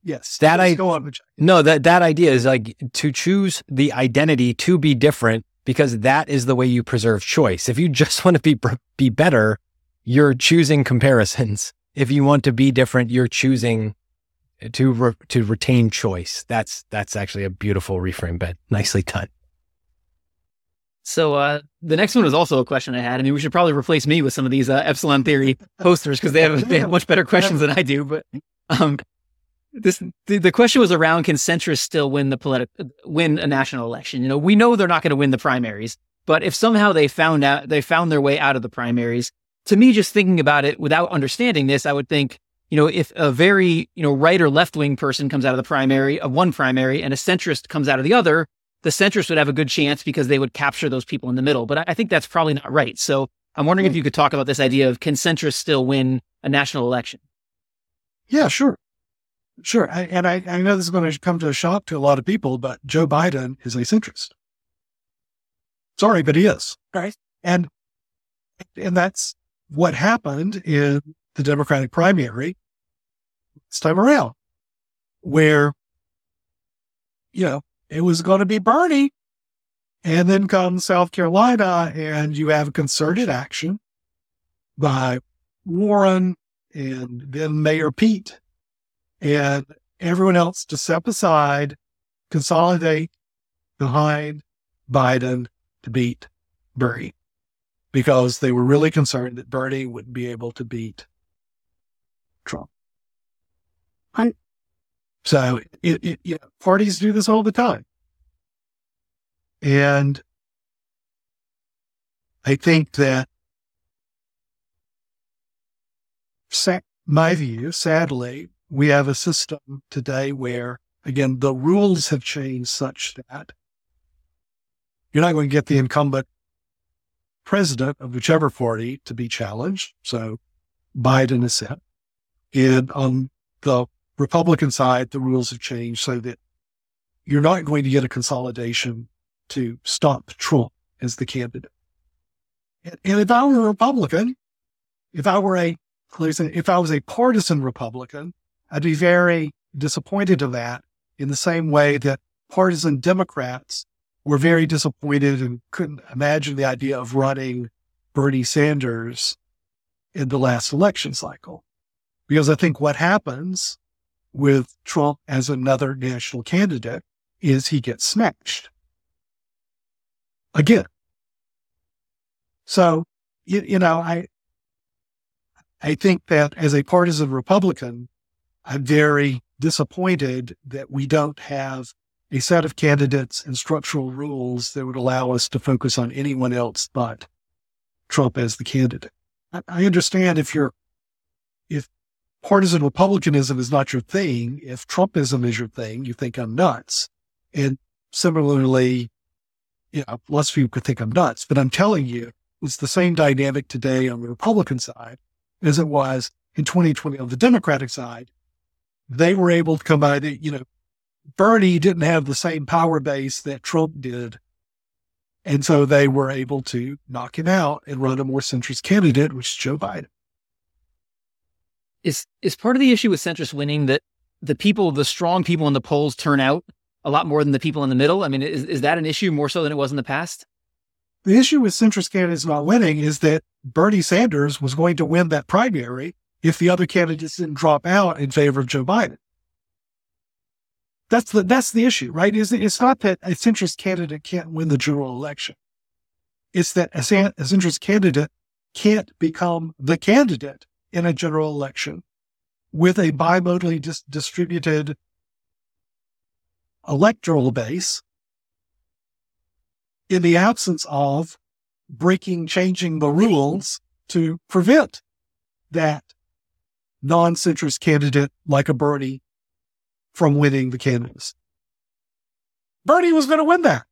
yes, that I go on. No, that, that idea is like to choose the identity to be different because that is the way you preserve choice. If you just want to be, be better, you're choosing comparisons if you want to be different, you're choosing to re- to retain choice. That's that's actually a beautiful reframe, Ben. Nicely done. So uh, the next one was also a question I had. I mean, we should probably replace me with some of these uh, Epsilon Theory posters because they have they have much better questions than I do. But um, this the, the question was around: Can centrists still win the politi- win a national election? You know, we know they're not going to win the primaries, but if somehow they found out they found their way out of the primaries, to me, just thinking about it without understanding this, I would think, you know, if a very, you know, right or left wing person comes out of the primary of one primary and a centrist comes out of the other, the centrist would have a good chance because they would capture those people in the middle. But I, I think that's probably not right. So I'm wondering if hmm. you could talk about this idea of can centrists still win a national election? Yeah, sure. Sure. I, and I, I know this is going to come to a shock to a lot of people, but Joe Biden is a centrist. Sorry, but he is. Right. And, and that's, what happened in the Democratic primary this time around, where, you know, it was going to be Bernie. And then comes South Carolina, and you have concerted action by Warren and then Mayor Pete and everyone else to step aside, consolidate behind Biden to beat Bernie because they were really concerned that Bernie wouldn't be able to beat Trump. So it, it, you know, parties do this all the time. And I think that my view, sadly, we have a system today where, again, the rules have changed such that you're not going to get the incumbent president of whichever party to be challenged. So Biden is set. And on the Republican side, the rules have changed so that you're not going to get a consolidation to stop Trump as the candidate. And, and if I were a Republican, if I were a, if I was a partisan Republican, I'd be very disappointed of that in the same way that partisan Democrats were very disappointed and couldn't imagine the idea of running Bernie Sanders in the last election cycle. Because I think what happens with Trump as another national candidate is he gets smashed again. So, you, you know, I, I think that as a partisan Republican, I'm very disappointed that we don't have a set of candidates and structural rules that would allow us to focus on anyone else but Trump as the candidate. I, I understand if you're, partisan Republicanism is not your thing, if Trumpism is your thing, you think I'm nuts. And similarly, you know, lots of people could think I'm nuts, but I'm telling you, it's the same dynamic today on the Republican side as it was in 2020 on the Democratic side. They were able to come by the, you know, Bernie didn't have the same power base that Trump did. And so they were able to knock him out and run a more centrist candidate, which is Joe Biden. Is is part of the issue with centrist winning that the people, the strong people in the polls turn out a lot more than the people in the middle? I mean, is, is that an issue more so than it was in the past? The issue with centrist candidates not winning is that Bernie Sanders was going to win that primary if the other candidates didn't drop out in favor of Joe Biden. That's the that's the issue, right? Is it's not that a centrist candidate can't win the general election. It's that a, a centrist candidate can't become the candidate in a general election with a bimodally dis- distributed electoral base in the absence of breaking, changing the rules to prevent that non-centrist candidate like a Bernie from winning the candidacy. Bernie was going to win that.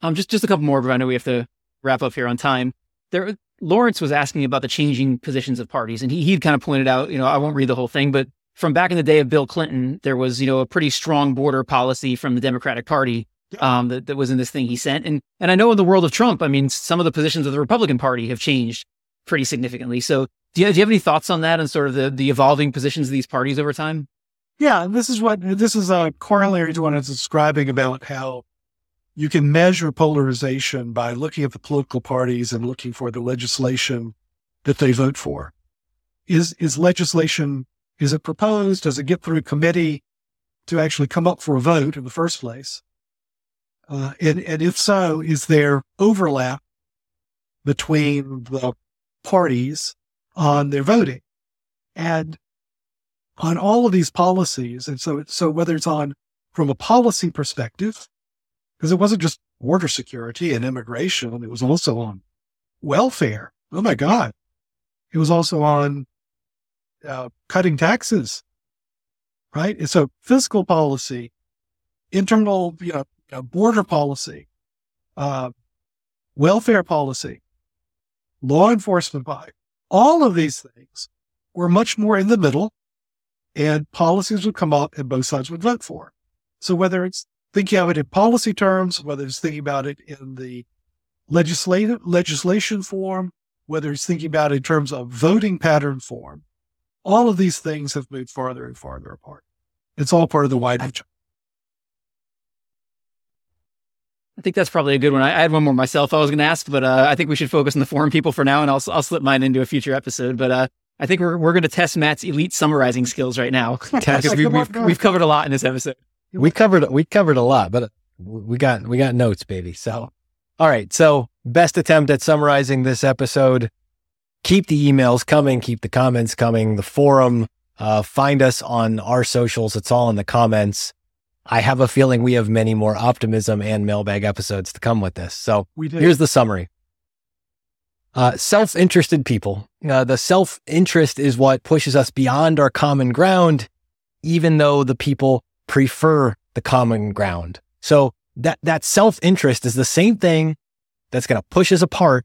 Um, just just a couple more, but I know we have to wrap up here on time. There, Lawrence was asking about the changing positions of parties, and he he'd kind of pointed out, you know, I won't read the whole thing, but from back in the day of Bill Clinton, there was you know a pretty strong border policy from the Democratic Party um, that, that was in this thing he sent, and and I know in the world of Trump, I mean, some of the positions of the Republican Party have changed pretty significantly. So, do you, do you have any thoughts on that and sort of the the evolving positions of these parties over time? Yeah, this is what this is a corollary to what I was describing about how you can measure polarization by looking at the political parties and looking for the legislation that they vote for. Is is legislation is it proposed? Does it get through committee to actually come up for a vote in the first place? Uh, and, and if so, is there overlap between the parties on their voting? And on all of these policies. And so, so whether it's on from a policy perspective, because it wasn't just border security and immigration, it was also on welfare. Oh my God. It was also on uh, cutting taxes, right? And so fiscal policy, internal, you know, border policy, uh, welfare policy, law enforcement policy, all of these things were much more in the middle and policies would come up and both sides would vote for. So whether it's thinking of it in policy terms, whether it's thinking about it in the legislative legislation form, whether it's thinking about it in terms of voting pattern form, all of these things have moved farther and farther apart. It's all part of the wide picture. I think that's probably a good one. I, I had one more myself I was going to ask, but uh, I think we should focus on the forum people for now, and I'll, I'll slip mine into a future episode. But uh, I think we're we're going to test Matt's elite summarizing skills right now because we, we've we've covered a lot in this episode. We covered we covered a lot, but we got we got notes, baby. So, all right. So best attempt at summarizing this episode. Keep the emails coming, keep the comments coming, the forum. Uh, find us on our socials. It's all in the comments. I have a feeling we have many more optimism and mailbag episodes to come with this. So here's the summary. Uh, self-interested people. Uh, the self-interest is what pushes us beyond our common ground, even though the people prefer the common ground. So that, that self-interest is the same thing that's going to push us apart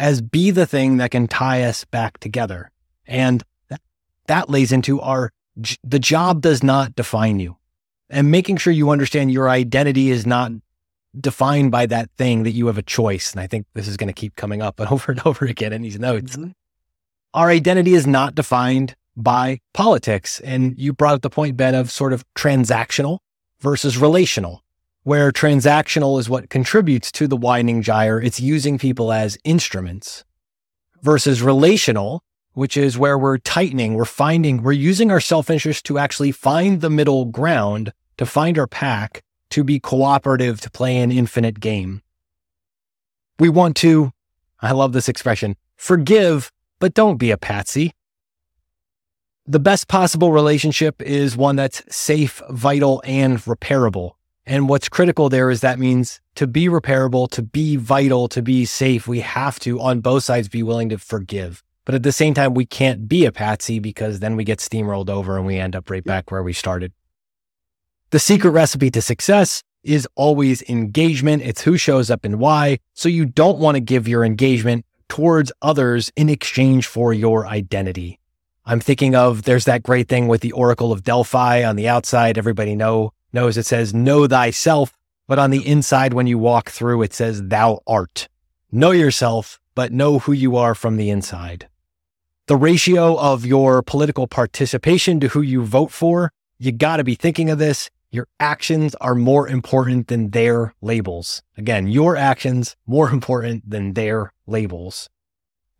as be the thing that can tie us back together. And that, that lays into our, the job does not define you and making sure you understand your identity is not defined by that thing that you have a choice. And I think this is going to keep coming up over and over again in these notes. Mhm. Our identity is not defined by politics. And you brought up the point, Ben, of sort of transactional versus relational, where transactional is what contributes to the widening gyre. It's using people as instruments versus relational, which is where we're tightening, we're finding, we're using our self interest to actually find the middle ground, to find our pack, to be cooperative, to play an infinite game. We want to, I love this expression, forgive, but don't be a patsy. The best possible relationship is one that's safe, vital, and repairable. And what's critical there is that means to be repairable, to be vital, to be safe, we have to, on both sides, be willing to forgive. But at the same time, we can't be a patsy because then we get steamrolled over and we end up right back where we started. The secret recipe to success is always engagement. It's who shows up and why. So you don't want to give your engagement towards others in exchange for your identity. I'm thinking of there's that great thing with the Oracle of Delphi on the outside. Everybody know knows it says know thyself, but on the inside, when you walk through, it says thou art. Know yourself, but know who you are from the inside. The ratio of your political participation to who you vote for, you got to be thinking of this. Your actions are more important than their labels. Again, your actions more important than their labels.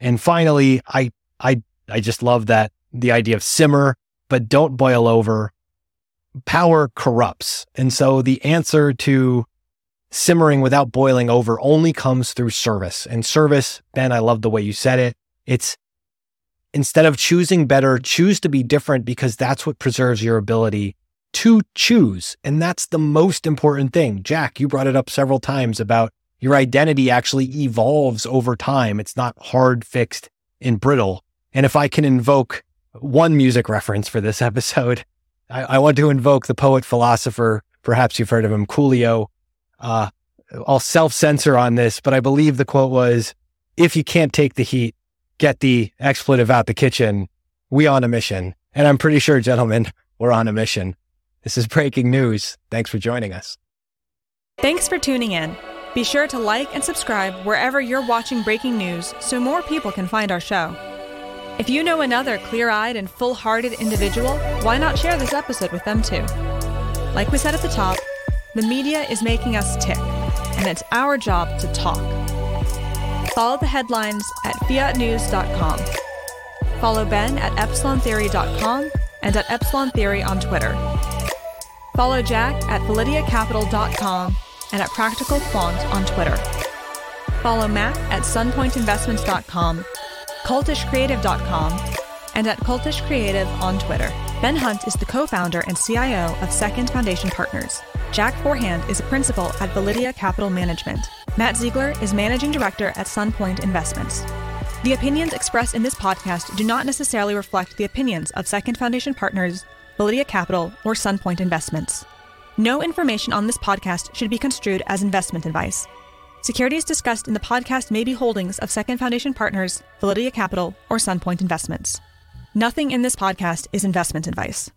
And finally, I I I just love that the idea of simmer, but don't boil over. Power corrupts. And so the answer to simmering without boiling over only comes through service. And service, Ben, I love the way you said it. It's instead of choosing better, choose to be different because that's what preserves your ability to choose. And that's the most important thing. Jack, you brought it up several times about your identity actually evolves over time. It's not hard, fixed, and brittle. And if I can invoke one music reference for this episode, I, I want to invoke the poet philosopher. Perhaps you've heard of him, Coolio. Uh, I'll self censor on this, but I believe the quote was if you can't take the heat, get the expletive out the kitchen. We on a mission. And I'm pretty sure, gentlemen, we're on a mission. This is breaking news. Thanks for joining us. Thanks for tuning in. Be sure to like and subscribe wherever you're watching breaking news so more people can find our show. If you know another clear eyed and full hearted individual, why not share this episode with them too? Like we said at the top, the media is making us tick, and it's our job to talk. Follow the headlines at fiatnews.com. Follow Ben at epsilontheory.com and at Epsilon Theory on Twitter. Follow Jack at valideacapital.com and at Practical Quant on Twitter. Follow Matt at sunpointinvestments.com, cultishcreative.com, and at Cultish Creative on Twitter. Ben Hunt is the co founder and CIO of Second Foundation Partners. Jack Forehand is a principal at Validea Capital Management. Matt Zeigler is managing director at Sunpoint Investments. The opinions expressed in this podcast do not necessarily reflect the opinions of Second Foundation Partners, Validea Capital, or Sunpoint Investments. No information on this podcast should be construed as investment advice. Securities discussed in the podcast may be holdings of Second Foundation Partners, Validea Capital, or Sunpoint Investments. Nothing in this podcast is investment advice.